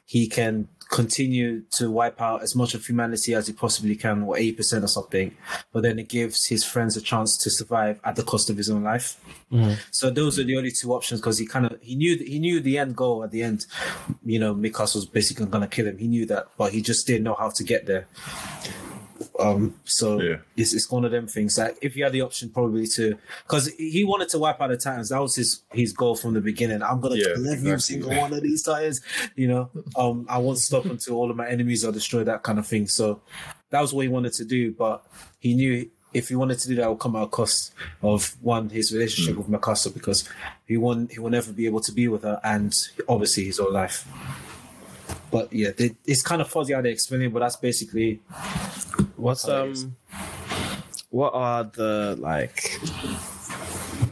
he can continue to wipe out as much of humanity as he possibly can, or eighty percent or something, but then it gives his friends a chance to survive at the cost of his own life. Mm-hmm. So those are the only two options because he kind of he knew he knew the end goal at the end. You know, Mikasa was basically going to kill him. He knew that, but he just didn't know how to get there. Um, so Yeah. it's it's one of them things. Like if you had the option, probably to because he wanted to wipe out the Titans. That was his his goal from the beginning. I'm gonna Yeah, kill every exactly. single one of these Titans. You know, um, I won't stop until all of my enemies are destroyed. That kind of thing. So that was what he wanted to do, but he knew if he wanted to do that, it would come at a cost of one his relationship with Mikasa because he won't he will never be able to be with her, and obviously his own life. But yeah, they, it's kind of fuzzy how they explain it, but that's basically What's um what are the like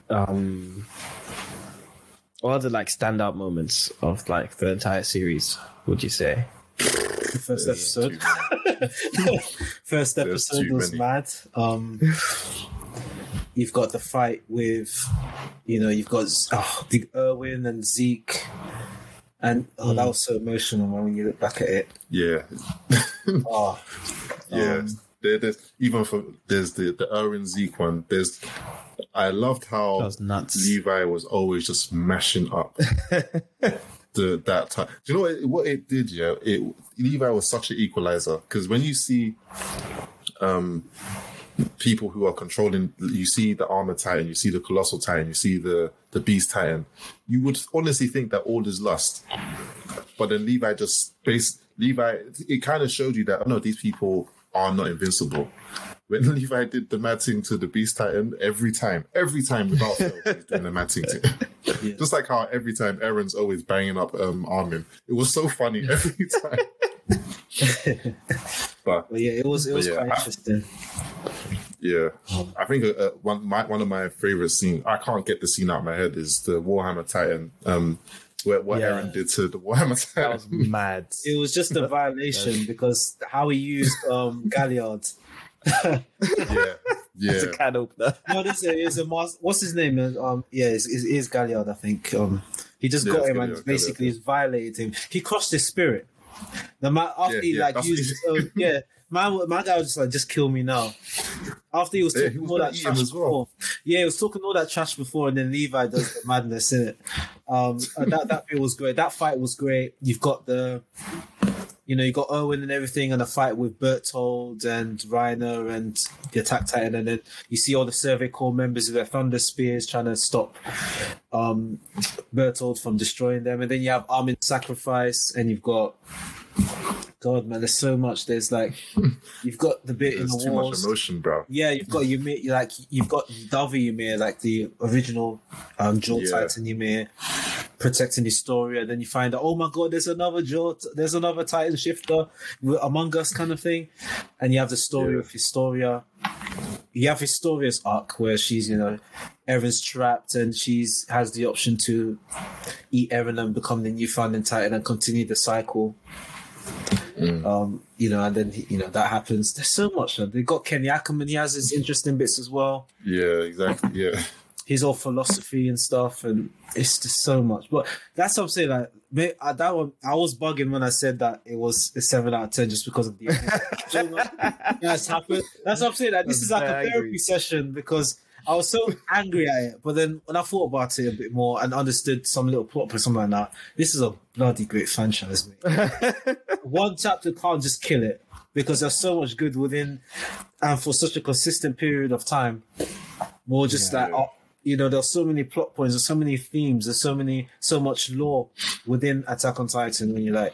um what are the like standout moments of like the entire series, would you say? the first episode. First episode was many. mad. Um, you've got the fight with, you know, you've got oh, the Erwin and Zeke, and oh, that was so emotional when you look back at it. yeah Oh, Yeah, Um, there, there's even for there's the the Erwin Zeke one. There's I loved how was nuts. Levi was always just mashing up the that time. Do you know what it, what it did? Yeah, it Levi was such an equalizer because when you see um people who are controlling, you see the armor titan, you see the colossal titan, you see the the beast titan. You would honestly think that all is lost but then Levi just base Levi. It kind of showed you that oh no, these people are not invincible. When Levi did the mad thing to the Beast Titan, every time, every time without fail, he's doing the mad thing to Yeah. Just like how every time Eren's always banging up um, Armin. It was so funny every time. But but yeah, it was it was Yeah, quite I- interesting. yeah, I think uh, uh, one my, one of my favorite scenes. I can't get the scene out of my head. Is the Warhammer Titan. Um, where what Yeah. Eren did to the Warhammer That was mad. It was just a violation because how he used um Galliard yeah, yeah. It's yeah. a can opener. No, this is a mas- what's his name? Um, yeah, it's, it's, it's Galliard, I think. Um, he just Yeah, got it's him and basically Galliard. violated him. He crossed his spirit. The man after Yeah, he yeah, like used, uh, yeah, my my guy was just like, just kill me now. After he was Yeah, talking he was all that trash as well. before, yeah, he was talking all that trash before, and then Levi does the madness in it. Um, that that bit was great. That fight was great. You've got the you know, you got Owen and everything, and a fight with Berthold and Reiner and the Attack Titan, and then you see all the Survey Corps members with their Thunder Spears trying to stop um, Berthold from destroying them, and then you have Armin Sacrifice, and you've got God, man, there's so much. There's like you've got the bit in There's the too much walls. emotion, bro. Yeah, you've got Ymir, like you've got Davi Ymir, like the original um, Jaw Yeah. Titan Ymir, protecting Historia. Then you find out, oh my god, there's another Jaw, there's another Titan shifter among us, kind of thing. And you have the story Yeah. of Historia. You have Historia's arc where she's, you know, Eren's trapped and she's has the option to eat Eren and become the new founding Titan and continue the cycle. Um, you know, and then you know that happens. There's so much. Man. They got Kenny Ackerman. He has his interesting bits as well. Yeah, exactly. Yeah, He's all philosophy and stuff, and it's just so much. But that's what I'm saying. Like may- that one, I was bugging when I said that it was a seven out of ten just because of the that's happened. That's what I'm saying. Like, this is like a therapy session because I was so angry at it. But then when I thought about it a bit more and understood some little plot or something like that, this is a bloody great franchise, mate one chapter can't just kill it because there's so much good within and for such a consistent period of time. More just Yeah. like uh, you know, there's so many plot points, there's so many themes, there's so many so much lore within Attack on Titan when you're like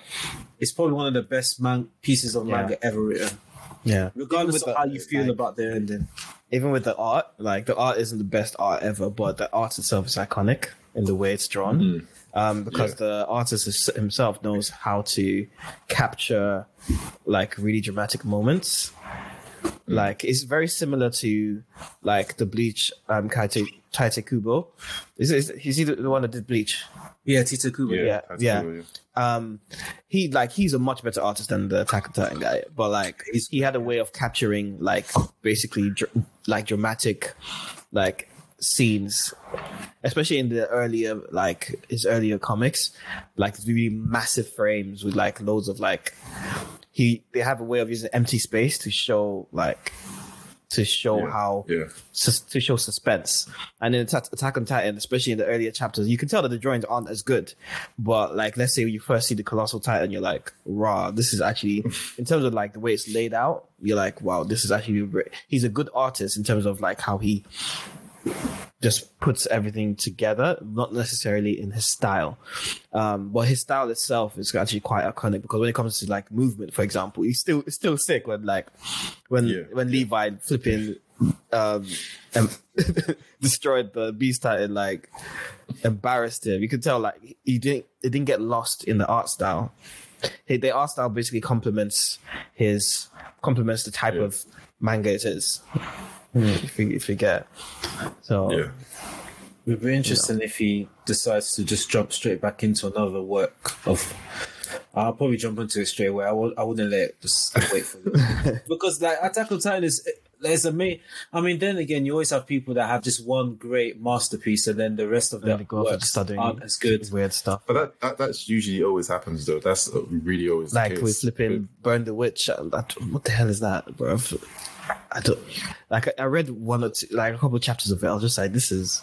it's probably one of the best man pieces of Yeah. manga ever written. Yeah. Regardless of how you feel like- about the ending. Even with the art, like the art isn't the best art ever, but the art itself is iconic in the way it's drawn. Um, because the artist is- himself knows how to capture like really dramatic moments. Like it's very similar to like the Bleach um Kaite Tite Kubo. Is is is he the, the one that did Bleach? Yeah, Tito Kubo. yeah, Yeah, that's yeah. yeah. um he like he's a much better artist than the Attack on Titan guy, but like he's, he had a way of capturing like basically dr- like dramatic like scenes, especially in the earlier like his earlier comics, like really massive frames with like loads of like he they have a way of using empty space to show like to show Yeah, how Yeah, sus- to show suspense. And in Attack, Attack on Titan, especially in the earlier chapters, you can tell that the drawings aren't as good. But like, let's say you first see the Colossal Titan, you're like, "Raw, this is actually." in terms of like the way it's laid out, you're like, "Wow, this is actually." He's a good artist in terms of like how he just puts everything together, not necessarily in his style. Um, but his style itself is actually quite iconic because when it comes to like movement, for example, he's still it's still sick when like when Yeah, when Levi flipping um, destroyed the Beast Titan, like embarrassed him. You could tell like he didn't it didn't get lost in the art style. He, the art style basically complements his complements the type Yeah. of manga it is. If you if you get so yeah. It would be interesting if he decides to just jump straight back into another work of. I'll probably jump into it straight away. I w- I wouldn't let it just wait for it because like Attack on Titan is there's a main. I mean, then again, you always have people that have just one great masterpiece, and then the rest of then their they off and works start aren't as good. weird stuff. But that, that that's usually always happens though. That's uh, really always the like case. with flipping burn the witch that, what the hell is that bro i don't like I- i read one or two like a couple of chapters of it i was just like this is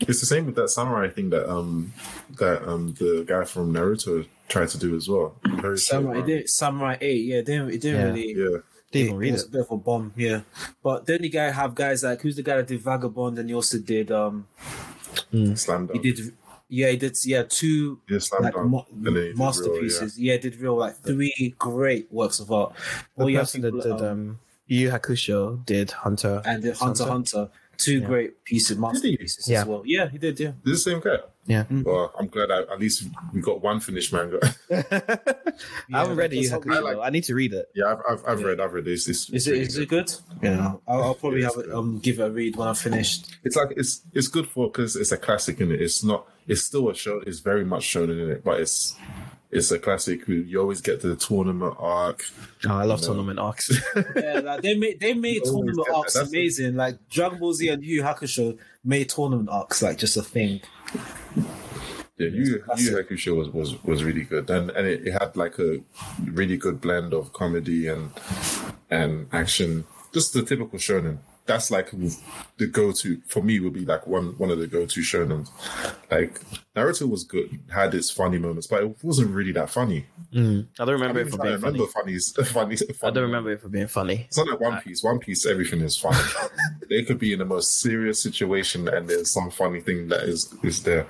It's the same with that samurai thing that um that um the guy from Naruto tried to do as well. Very Samurai, it didn't, Samurai Eight, yeah, it didn't, it didn't Yeah. really. Yeah, didn't even read was it a bit of a bomb, yeah. But then you guy have guys like who's the guy that did Vagabond, and he also did um slam he dunk. did yeah he did yeah two yeah, slam like dunk. ma- And then he did real, masterpieces. yeah. did real like three great works of art. the All you have person that did um, um Yu Yu Hakusho did Hunter and did Hunter x Hunter, two Yeah. great pieces, masterpieces Yeah. as well. Yeah, he did. Yeah, This is the same guy. yeah Well, I'm glad I, at least we got one finished manga. i haven't read like, Yu Yu Hakusho I like- i need to read it yeah, I've I've, I've read I've read this. It's, Is it is it good? Yeah, I'll, I'll probably have it, um give it a read when I'm finished. It's like it's it's good for because it's a classic in it. It's not. It's still a show. It's very much shown in it, but it's it's a classic. You always get the tournament arc. Oh, I love No. tournament arcs. Yeah, like they made they made You tournament get that. arcs the- amazing. Like Dragon Ball Z and Yu Yu Hakusho made tournament arcs like just a thing. Yeah, Yu That's Yu. Hakusho was, was was really good, and and it, it had like a really good blend of comedy and and action. Just the typical shonen. That's like the go-to for me. Would be like one one of the go-to shonen. Like Naruto was good, had its funny moments, but it wasn't really that funny. Mm. I don't remember don't it for being funny. remember funnies, funny, funny. I don't remember it for being funny. It's not like One Piece. One Piece, everything is funny. they could be in the most serious situation, and there's some funny thing that is is there.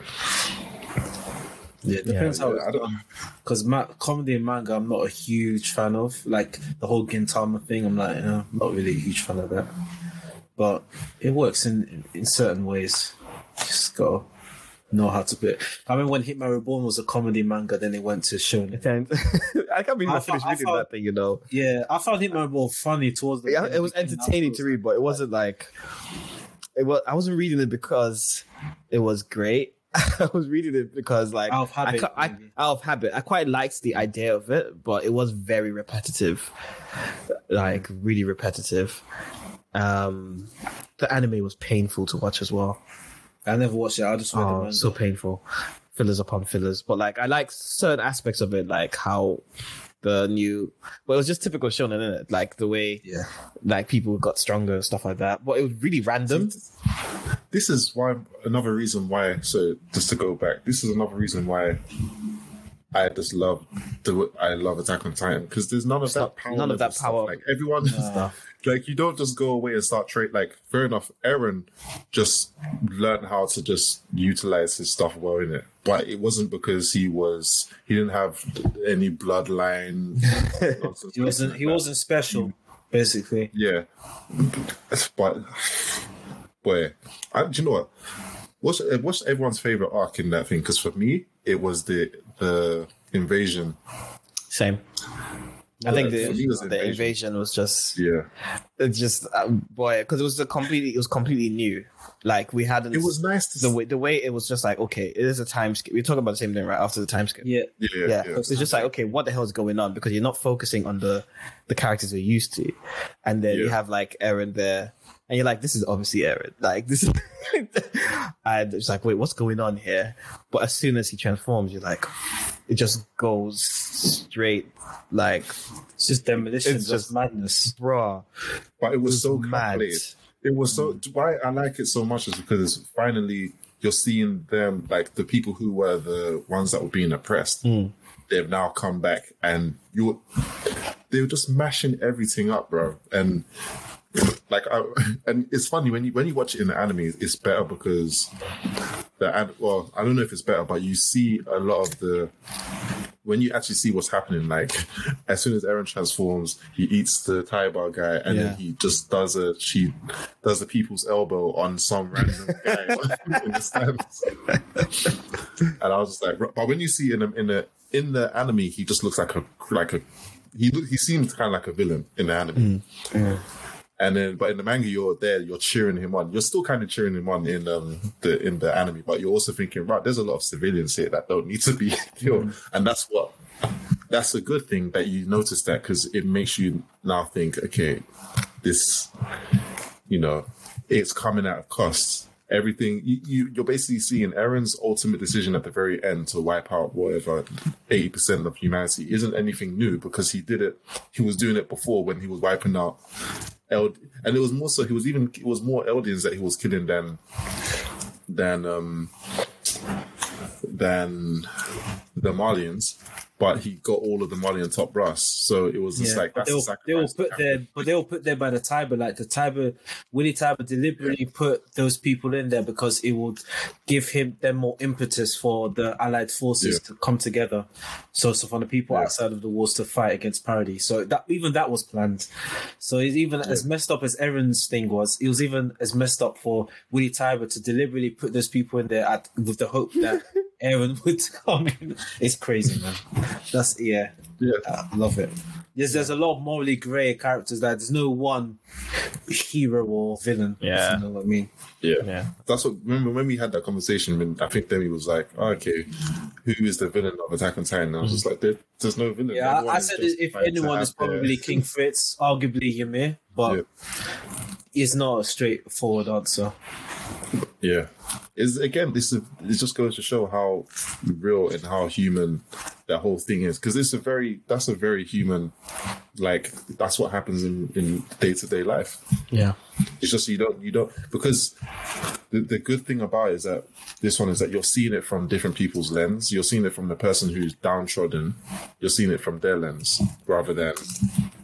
Yeah, depends how Yeah, it's I don't- done. Because ma- comedy and manga, I'm not a huge fan of. Like the whole Gintama thing, I'm like, you know, I'm not really a huge fan of that. But it works in in certain ways. Just gotta know how to put it. I remember when Hitman Reborn was a comedy manga, then it went to shonen. I can't believe I I finished I reading thought- that thing. You know, Yeah, I found Hitman Reborn funny towards the yeah, it was entertaining to read, but it wasn't like it was. I wasn't reading it because it was great. I was reading it because like Out of habit, I, I, out of habit. I quite liked the idea of it, but it was very repetitive, like really repetitive. Um, the anime was painful to watch as well. I never watched it. I just read Oh, so painful. Fillers upon fillers. But like I like certain aspects of it, like how the new well it was just typical shonen, isn't it? Like the way yeah, like people got stronger and stuff like that. But it was really random. This is why another reason why. So just to go back, this is another reason why I just love the I love Attack on Titan because there's none of that not- power. none of that stuff. power Like everyone, stuff. Like you don't just go away and start trade. Like fair enough, Eren just learned how to just utilize his stuff well in it, but it wasn't because he was he didn't have any bloodline. he wasn't. like He that. wasn't special, basically. Yeah, but boy, I, do you know what? What's what's everyone's favorite arc in that thing? Because for me, it was the the invasion. Same. I think for the, was the invasion. invasion was just Yeah, it's just um, boy because it was a completely it was completely new. Like we hadn't it was nice to the see. way the way it was just like okay it is a time skip. We're talking about the same thing right after the time skip. Yeah, Yeah, yeah, yeah, yeah. it's just like okay, what the hell is going on? Because you're not focusing on the the characters you're used to, and then you have like Eren there, and you're like, this is obviously Eren. Like this, is and it's like, wait, what's going on here? But as soon as he transforms, you're like, it just goes straight, like, it's just demolition. It's It's just just- madness. bruh, but it was, was so mad. calculated. It was so why I like it so much is because finally you're seeing them like the people who were the ones that were being oppressed. Hmm. They've now come back and you're they were just mashing everything up, bro. And like I, and it's funny when you when you watch it in the anime, it's better because the well, I don't know if it's better, but you see a lot of the when you actually see what's happening, like as soon as Eren transforms, he eats the Tybur guy, and Yeah. then he just does a she does the people's elbow on some random guy in the stands. and I was just like, but when you see in the in the in the anime, he just looks like a like a he he seems kind of like a villain in the anime. Mm. And then, but in the manga, you're there, you're cheering him on. You're still kind of cheering him on in um the in the anime, but you're also thinking, right, there's a lot of civilians here that don't need to be killed, and that's what that's a good thing that you notice that because it makes you now think, okay, this, you know, it's coming out of cost. Everything you, you you're basically seeing Eren's ultimate decision at the very end to wipe out whatever eighty percent of humanity isn't anything new because he did it. He was doing it before when he was wiping out Eld, and it was more so he was even it was more Eldians that he was killing than than um than the Marleyans, but he got all of the Marleyan top brass. So it was just like but that's they a were, they were sacrifice. put there, but they were put there by the Tybur. Like the Tybur, Willy Tybur deliberately put those people in there because it would give him them more impetus for the Allied forces Yeah. to come together. So, so for the people Yeah. outside of the walls to fight against Paradis. So that even that was planned. So it's even as messed up as Eren's thing was, it was even as messed up for Willy Tybur to deliberately put those people in there at, with the hope that Eren would come in. It's crazy, man. That's yeah. Yeah. I love it. There's there's a lot of morally grey characters. That there's no one hero or villain. Yeah. you know what I mean. Yeah. Yeah. That's what. Remember when we had that conversation? When I think Demi was like, oh, "Okay, who is the villain of Attack on Titan?" And I was just like, there, "There's no villain." Yeah, I, Everyone I said just if anyone is probably their- King Fritz, arguably Ymir, but Yeah. it's not a straightforward answer. Yeah, is again, this is it just goes to show how real and how human that whole thing is. Because it's a very that's a very human, like that's what happens in in day to day life. Yeah. It's just you don't you don't because the the good thing about it is that this one is that you're seeing it from different people's lens. You're seeing it from the person who's downtrodden. You're seeing it from their lens rather than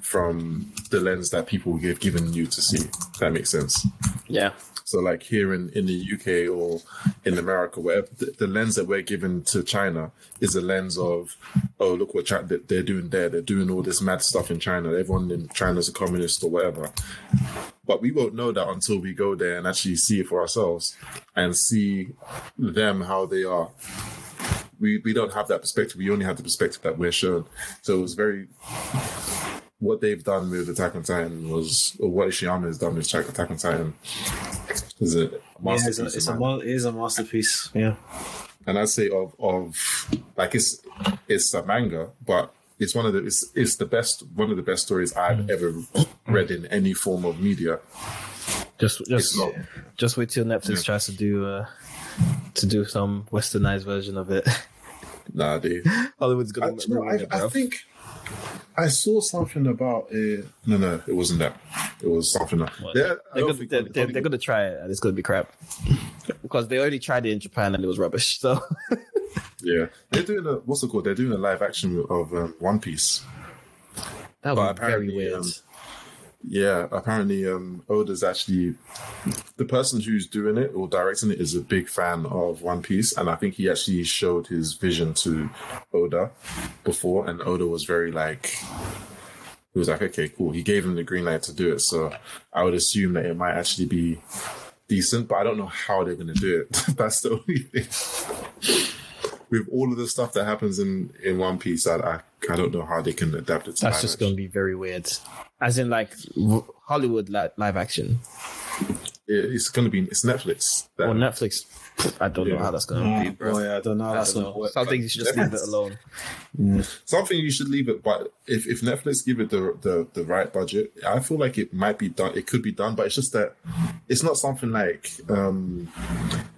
from the lens that people have given you to see. If that makes sense. Yeah. So, like here in, in the UK or in America, wherever the, the lens that we're given to China is a lens of, oh, look what China, they're doing there. They're doing all this mad stuff in China. Everyone in China's a communist or whatever. But we won't know that until we go there and actually see it for ourselves and see them how they are. We, we don't have that perspective. We only have the perspective that we're shown. So it was very what they've done with Attack on Titan was, or what Isayama has done with Attack on Titan, is a Yeah, it's a, masterpiece. it's a, mo- it is a masterpiece. Yeah. and I'd say of of like it's it's a manga, but it's one of the it's it's the best one of the best stories I've ever read in any form of media. Just just not. just wait till Netflix Yeah. tries to do uh to do some westernized version of it. Nah, they. Hollywood's gonna no, ruin I, it, I think I saw something about it. No, no, it wasn't that. It was something. Else. What? Yeah, They're, gonna, they're, they're, they're gonna try it and it's gonna be crap because they already tried it in Japan and it was rubbish. So Yeah, they're doing a what's it called? They're doing a live action of um, One Piece. that But was very weird. um, Yeah, apparently um, Oda's actually the person who's doing it or directing it is a big fan of One Piece, and I think he actually showed his vision to Oda before, and Oda was very like. He was like, okay, cool. He gave him the green light to do it, so I would assume that it might actually be decent, but I don't know how they're going to do it. That's the only thing. With all of the stuff that happens in in One Piece, I I, I don't know how they can adapt it. To That's just gonna be very weird. As in like Hollywood li- live action It- it's going to be it's Netflix. That- or Netflix. I don't know how that's gonna be, bro. Boy, I don't know how I that's gonna know. work. Some things you should just leave it alone. Something you should leave it, but if, if Netflix give it the, the the right budget, I feel like it might be done. It could be done, but it's just that it's not something like um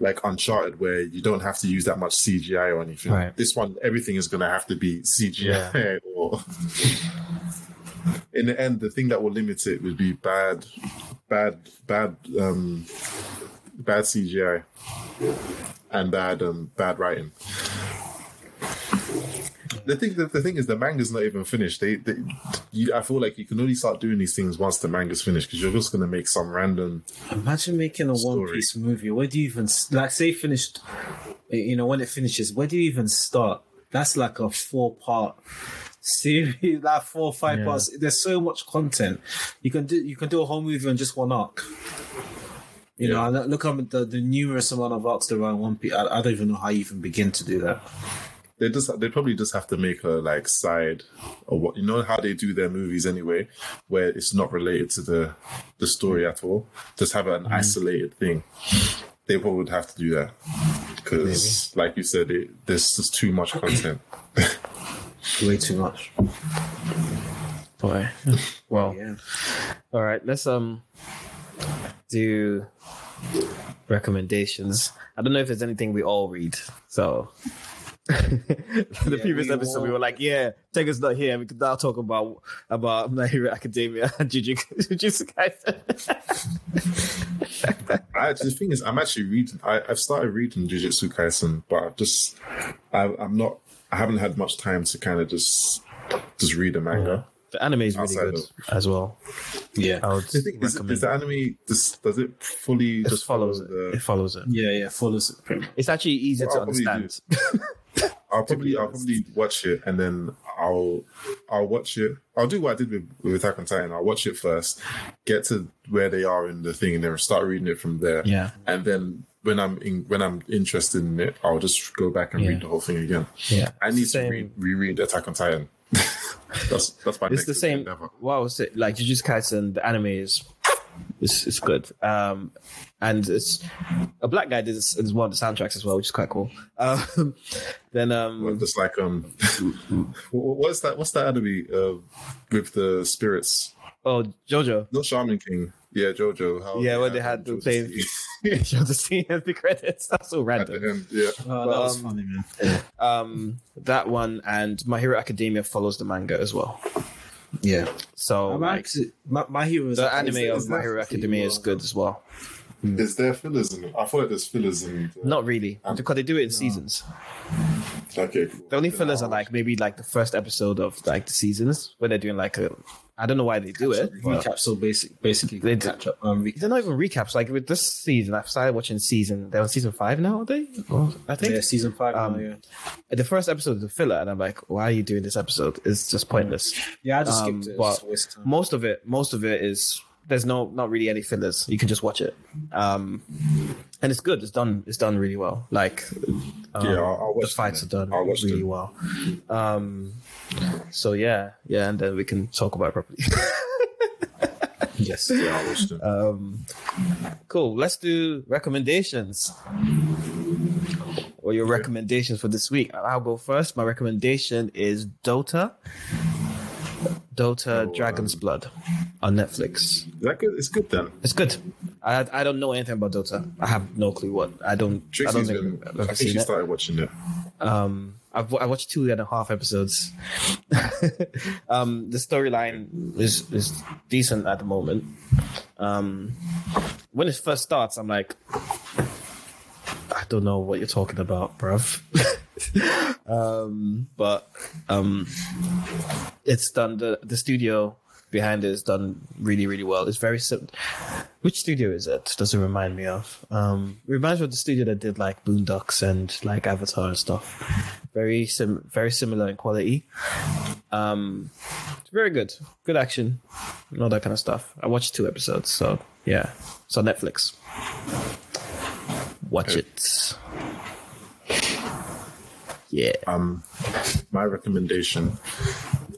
like Uncharted where you don't have to use that much CGI or anything. Right. This one, everything is going to have to be CGI. Or in the end, the thing that will limit it would be bad, bad, bad, um, bad CGI and bad um bad writing. The thing, the, the thing is, the manga's not even finished. They, they you, I feel like you can only start doing these things once the manga's finished because you're just going to make some random. Imagine making a One Piece movie. Where do you even like say finished? You know when it finishes, where do you even start? That's like a four part series, like four or five Yeah. parts. There's so much content. You can do you can do a whole movie on just one arc. You Yeah. know, look at the, the numerous amount of arcs there are in One Piece. I, I don't even know how you even begin to do that. They just, they probably just have to make a like side or what you know how they do their movies anyway, where it's not related to the the story at all. Just have an isolated thing. They probably would have to do that because, like you said, it, there's just too much content. Way too much. Boy. Well, Yeah. all right. Let's um do recommendations. I don't know if there's anything we all read. So the Yeah, previous we episode, we were like, "Yeah, Tega's not here. We could now talk about about My Hero Academia and Jujutsu Jujutsu Kaisen." I actually, the thing is, I'm actually reading. I, I've started reading Jujutsu Kaisen, but I've just, I, I'm not. I haven't had much time to kind of just, just read a manga. The anime is really good of- as well. Yeah. I would The thing is, recommend. is the anime does, does it fully it just follows follow it. the? It follows it. Yeah, yeah, follows it. It's actually easier Well, to I'll probably understand. I'll probably I'll probably watch it and then I'll I'll watch it. I'll do what I did with, with Attack on Titan. I'll watch it first, get to where they are in the thing, and then start reading it from there. Yeah. and then when I'm in, when I'm interested in it, I'll just go back and Yeah. read the whole thing again. Yeah. I need Same. to re- reread Attack on Titan. That's that's my. it's the same. What was it like? Jujutsu Kaisen, the anime is it's, it's good. Um, and it's a black guy did one of the soundtracks as well, which is quite cool. Um, then um, Well, Just like um, what's that? What's that anime uh, with the spirits? oh Jojo, No, Shaman King. Yeah, Jojo. How Yeah, when they had the same- show the scene at the credits. That's so at the random. end. Yeah, Oh, that was Um, funny, man. Um, that one and My Hero Academia follows the manga as well. Yeah. So like, actually, my, my hero is the actually- anime is of My Hero pretty Academia is well good as well. is there fillers in it? I thought there's fillers in. The, Not really, Um, because they do it in seasons. okay. Cool. The only fillers are like maybe like the first episode of like the seasons where they're doing like a. I don't know why they do it. but- recap. So basic, basically, they catch up. Um, they're not even recaps. Like with this season, I've started watching season. They're on season five now, are they? I think Yeah, season five. Um, now, yeah, the first episode is a filler, and I'm like, why are you doing this episode? It's just pointless. yeah. I just um, skipped it. but It's a waste of time. Most of it, most of it is there's no not really any fillers. You can just watch it, um, and it's good. It's done. It's done really well. Like, um, Yeah, I'll- I'll the fights are done really them. well. Um, so yeah, yeah, and then we can talk about it properly. yes. Yeah, I watched it. Um, cool. Let's do recommendations. Or your recommendations for this week. I'll go first. My recommendation is Dota. Dota Oh, Dragon's Blood on Netflix. Is that good? It's good then. It's good. I I don't know anything about Dota. I have no clue what. I don't. I don't think been. I've I think she it. started watching it. Um, I've I watched two and a half episodes. um, the storyline is is decent at the moment. Um, when it first starts, I'm like, I don't know what you're talking about, bruv. um, but um, it's done. The the studio behind it is done really really well. It's very sim- which studio is it? Does it remind me of? Um, it reminds me of the studio that did like Boondocks and like Avatar and stuff. Very sim, very similar in quality. Um, very good, good action, and all that kind of stuff. I watched two episodes, so yeah, it's on Netflix. Watch it. Yeah. Um, my recommendation.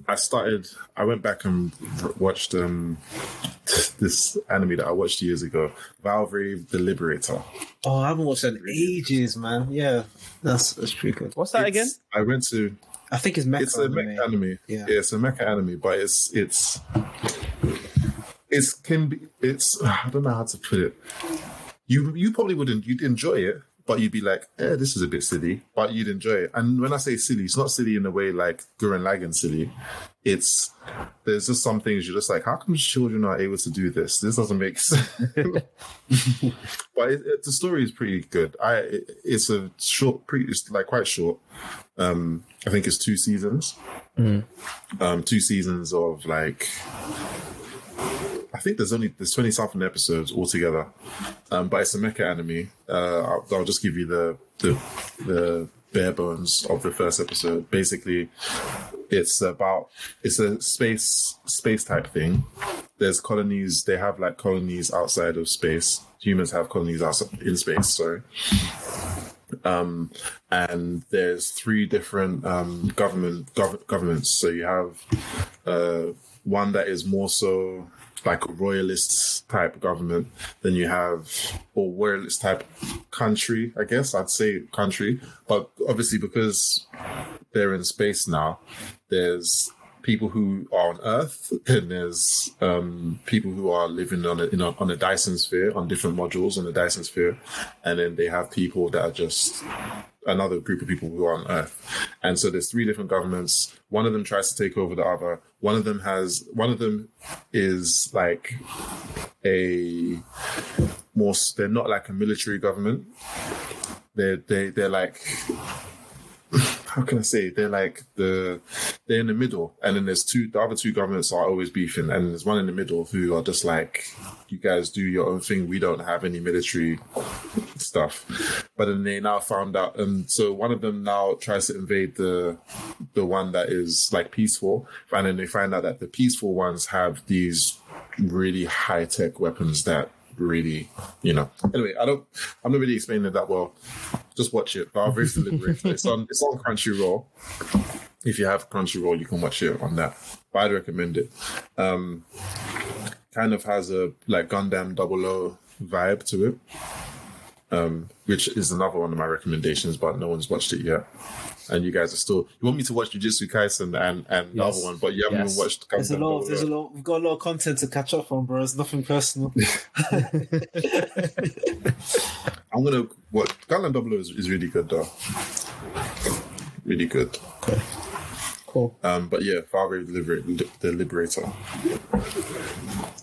I started. I went back and watched um this anime that I watched years ago, Valvrave the Liberator. Oh, I haven't watched that in ages, man. Yeah, that's that's pretty good. What's that again? I went to. I think it's mecha. It's a anime. mecha anime. Yeah. Yeah. it's a mecha anime, but it's it's it's can be. It's I don't know how to put it. You you probably wouldn't. You'd enjoy it, but you'd be like, "Eh, this is a bit silly." But you'd enjoy it. And when I say silly, it's not silly in a way like Gurren Lagann silly. It's there's just some things you're just like, how come children are able to do this? This doesn't make sense. but it, it, the story is pretty good. I it, it's a short, pretty it's like quite short. Um, I think it's two seasons. Um, two seasons of like I think there's only there's twenty something episodes altogether, um, but it's a mecha anime. Uh, I'll, I'll just give you the, the the bare bones of the first episode. Basically, it's about it's a space space type thing. There's colonies. They have like colonies outside of space. Humans have colonies outside in space. Sorry. Um, and there's three different um, government gov- governments. So you have uh, one that is more so like a royalist type government. Then you have or royalist type country, I guess I'd say country. But obviously because they're in space now, there's people who are on Earth, and there's um, people who are living on a, a on a Dyson sphere on different modules on the Dyson sphere, and then they have people that are just another group of people who are on Earth. And so there's three different governments. One of them tries to take over the other. One of them has one of them is like a more they're not like a military government. They're they they're like how can I say they're like the they're in the middle, and then there's two the other two governments are always beefing, and there's one in the middle who are just like you guys do your own thing. We don't have any military stuff, but then they now found out, and so one of them now tries to invade the the one that is like peaceful, and then they find out that the peaceful ones have these really high tech weapons that really, you know. Anyway, I don't. I'm not really explaining it that well. Just watch it. Valvrave the Liberator. It's on. It's on Crunchyroll. if you have Crunchyroll, you can watch it on that. But I'd recommend it. Um, kind of has a like Gundam Double O vibe to it, um, which is another one of my recommendations, but no one's watched it yet. And you guys are still you want me to watch Jujutsu Kaisen and and the Yes. other one, but you haven't Yes. even watched. There's a lot. Double There's a O. lot. We've got a lot of content to catch up on, bro. It's nothing personal. I'm gonna what Gundam Double O is, is really good though, really good. cool. Um, but yeah, Fargo the the Liberator.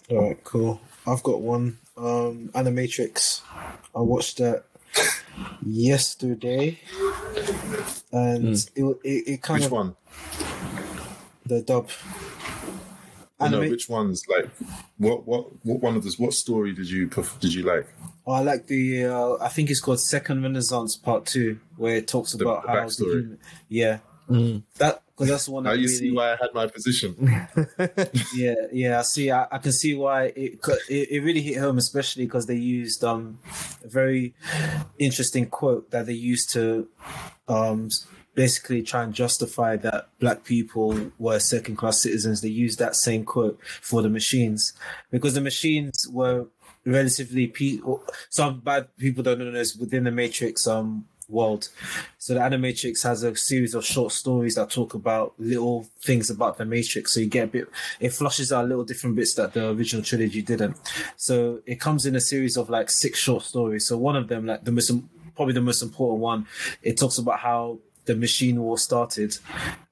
All right, cool. I've got one. Um, Animatrix. I watched that yesterday, and it, it it kind Which of one? the dub. I know which ones. Like, what what what one of this? What story did you pref- did you like? Oh, I like the. Uh, I think it's called Second Renaissance Part Two, where it talks The- about the how backstory. human- yeah, Mm. that because that's the one. Now that you really, see why I had my position. yeah, yeah. I see. I, I can see why it, it it really hit home, especially because they used um a very interesting quote that they used to um basically try and justify that black people were second class citizens. They used that same quote for the machines because the machines were relatively pe- some bad people don't know this within the Matrix um world. So the Animatrix has a series of short stories that talk about little things about the Matrix. So you get a bit, it flushes out little different bits that the original trilogy didn't. So it comes in a series of like six short stories. So one of them, like the most, probably the most important one, it talks about how the machine war started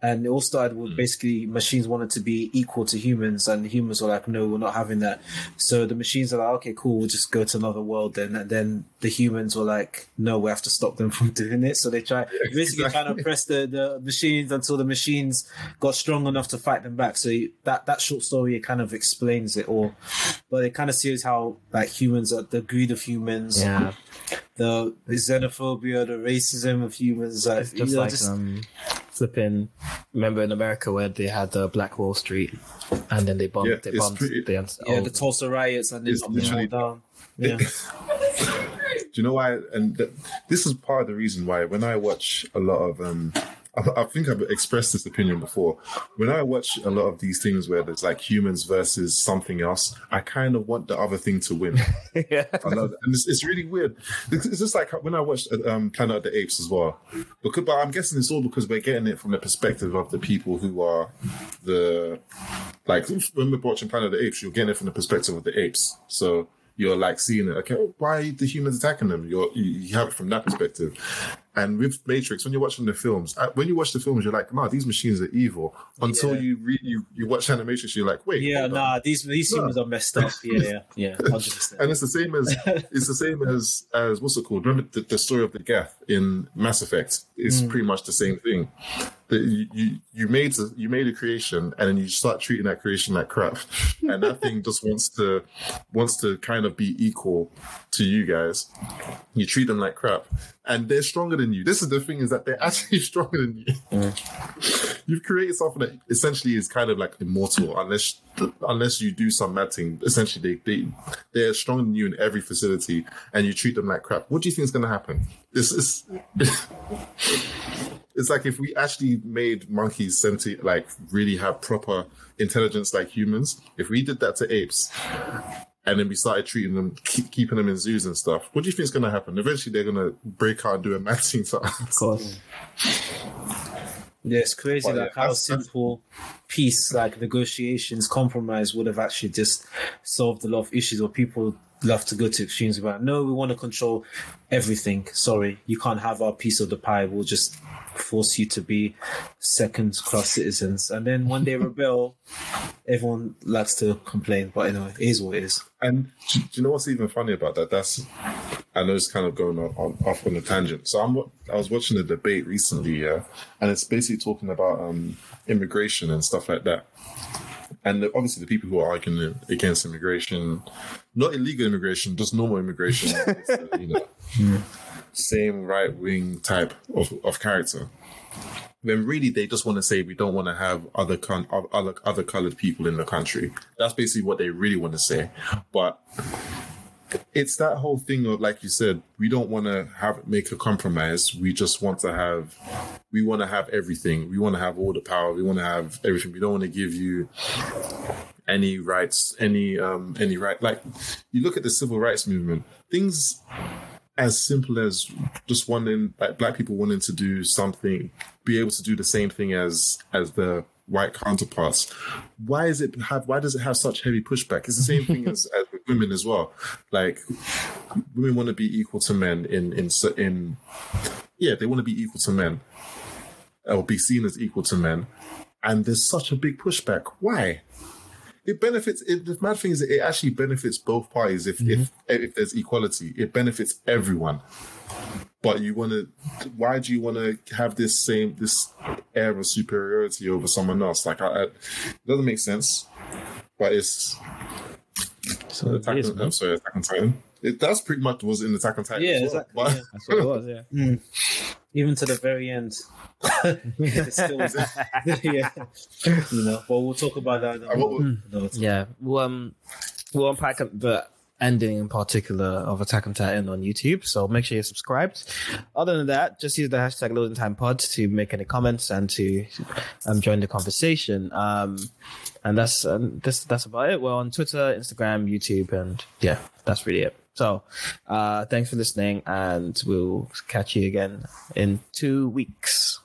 and it all started with hmm. basically machines wanted to be equal to humans and humans were like no we're not having that so the machines are like okay cool we'll just go to another world then and then the humans were like no we have to stop them from doing it so they try basically trying to press the, the machines until the machines got strong enough to fight them back so you- that that short story it kind of explains it all but it kind of shows how like humans are the greed of humans Yeah, the, the xenophobia the racism of humans uh, it's you just know, like just- um, flipping. Remember in America where they had the Black Wall Street, and then they bombed. Yeah, they it's bombed. pretty- they, Yeah, oh, the Tulsa riots and then It's knocked all literally- down. Yeah. Do you know why? And th- this is part of the reason why when I watch a lot of, um, I, I think I've expressed this opinion before. When I watch a lot of these things where there's like humans versus something else, I kind of want the other thing to win. yeah. And it's, it's really weird. It's it's just like when I watched um, Planet of the Apes as well. Because, but I'm guessing it's all because we're getting it from the perspective of the people who are the like when we're watching Planet of the Apes, you're getting it from the perspective of the apes. So you're like seeing it. Okay, why are the humans attacking them? You're, you you have it from that perspective. And with Matrix, when you're watching the films, uh, when you watch the films, you're like, "Nah, these machines are evil." Until Yeah. you re- you you watch Animatrix, you're like, "Wait, Yeah, hold on. nah, these these No. humans are messed up. Yeah, yeah, yeah, hundred percent. And it's the same as it's the same as as what's it called? Remember the, the story of the Geth in Mass Effect is pretty much the same thing. That you, you you made a, you made a creation and then you start treating that creation like crap, and that thing just wants to wants to kind of be equal to you guys. You treat them like crap, and they're stronger than you. This is the thing is that they're actually stronger than you. Mm. You've created something that essentially is kind of like immortal, unless unless you do some mad thing. Essentially, they they they're stronger than you in every facility, and you treat them like crap. What do you think is going to happen? This is. It's like if we actually made monkeys sentient, like really have proper intelligence like humans. If we did that to apes, and then we started treating them, keep, keeping them in zoos and stuff, what do you think is going to happen? Eventually, they're going to break out and do a mad thing to us. Of course. Yeah, it's crazy Well, like yeah, how that's- that's- simple peace, like negotiations, compromise would have actually just solved a lot of issues. Or people love to go to extremes about no, we want to control everything. Sorry, you can't have our piece of the pie. We'll just force you to be second class citizens. And then when they rebel, everyone likes to complain. But anyway, it is what it is. And do, do you know what's even funny about that? That's I know it's kind of going on, on, off on a tangent. So I'm I was watching a debate recently, yeah, and it's basically talking about um, immigration and stuff like that. And the, obviously, the people who are arguing against immigration, not illegal immigration, just normal immigration, you know, same right wing type of, of character. When really they just want to say we don't want to have other con- other other colored people in the country. That's basically what they really want to say. But it's that whole thing of like you said, we don't want to have make a compromise. We just want to have, we want to have everything. We want to have all the power. We want to have everything. We don't want to give you any rights, any um any right. Like you look at the civil rights movement, things as simple as just wanting like black people wanting to do something, be able to do the same thing as as the white counterparts. Why is it have why does it have such heavy pushback? It's the same thing as, as with women as well. Like women want to be equal to men in in in yeah, they want to be equal to men or be seen as equal to men. And there's such a big pushback. Why? It benefits. It, the mad thing is, it actually benefits both parties. If if mm-hmm. if there's equality, it benefits everyone. But you want to? Why do you want to have this same this air of superiority over someone else? Like, I, I, it doesn't make sense. But it's So it Attack is, on. I'm sorry, Attack on Titan. It, that's pretty much was in Attack on Titan. Yeah, well. exactly, But- yeah. That's what it was, yeah. Hmm. Even to the very end. It's still, yeah, you know. But we'll talk about that. Another. Yeah, we'll, um, we'll unpack the ending in particular of Attack on Titan on YouTube. So make sure you're subscribed. Other than that, just use the hashtag Loading Time Pod to make any comments and to um, join the conversation. Um, and that's um, this, that's about it. We're on Twitter, Instagram, YouTube, and yeah, that's really it. So uh, thanks for listening, and we'll catch you again in two weeks.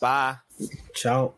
Bye. Ciao.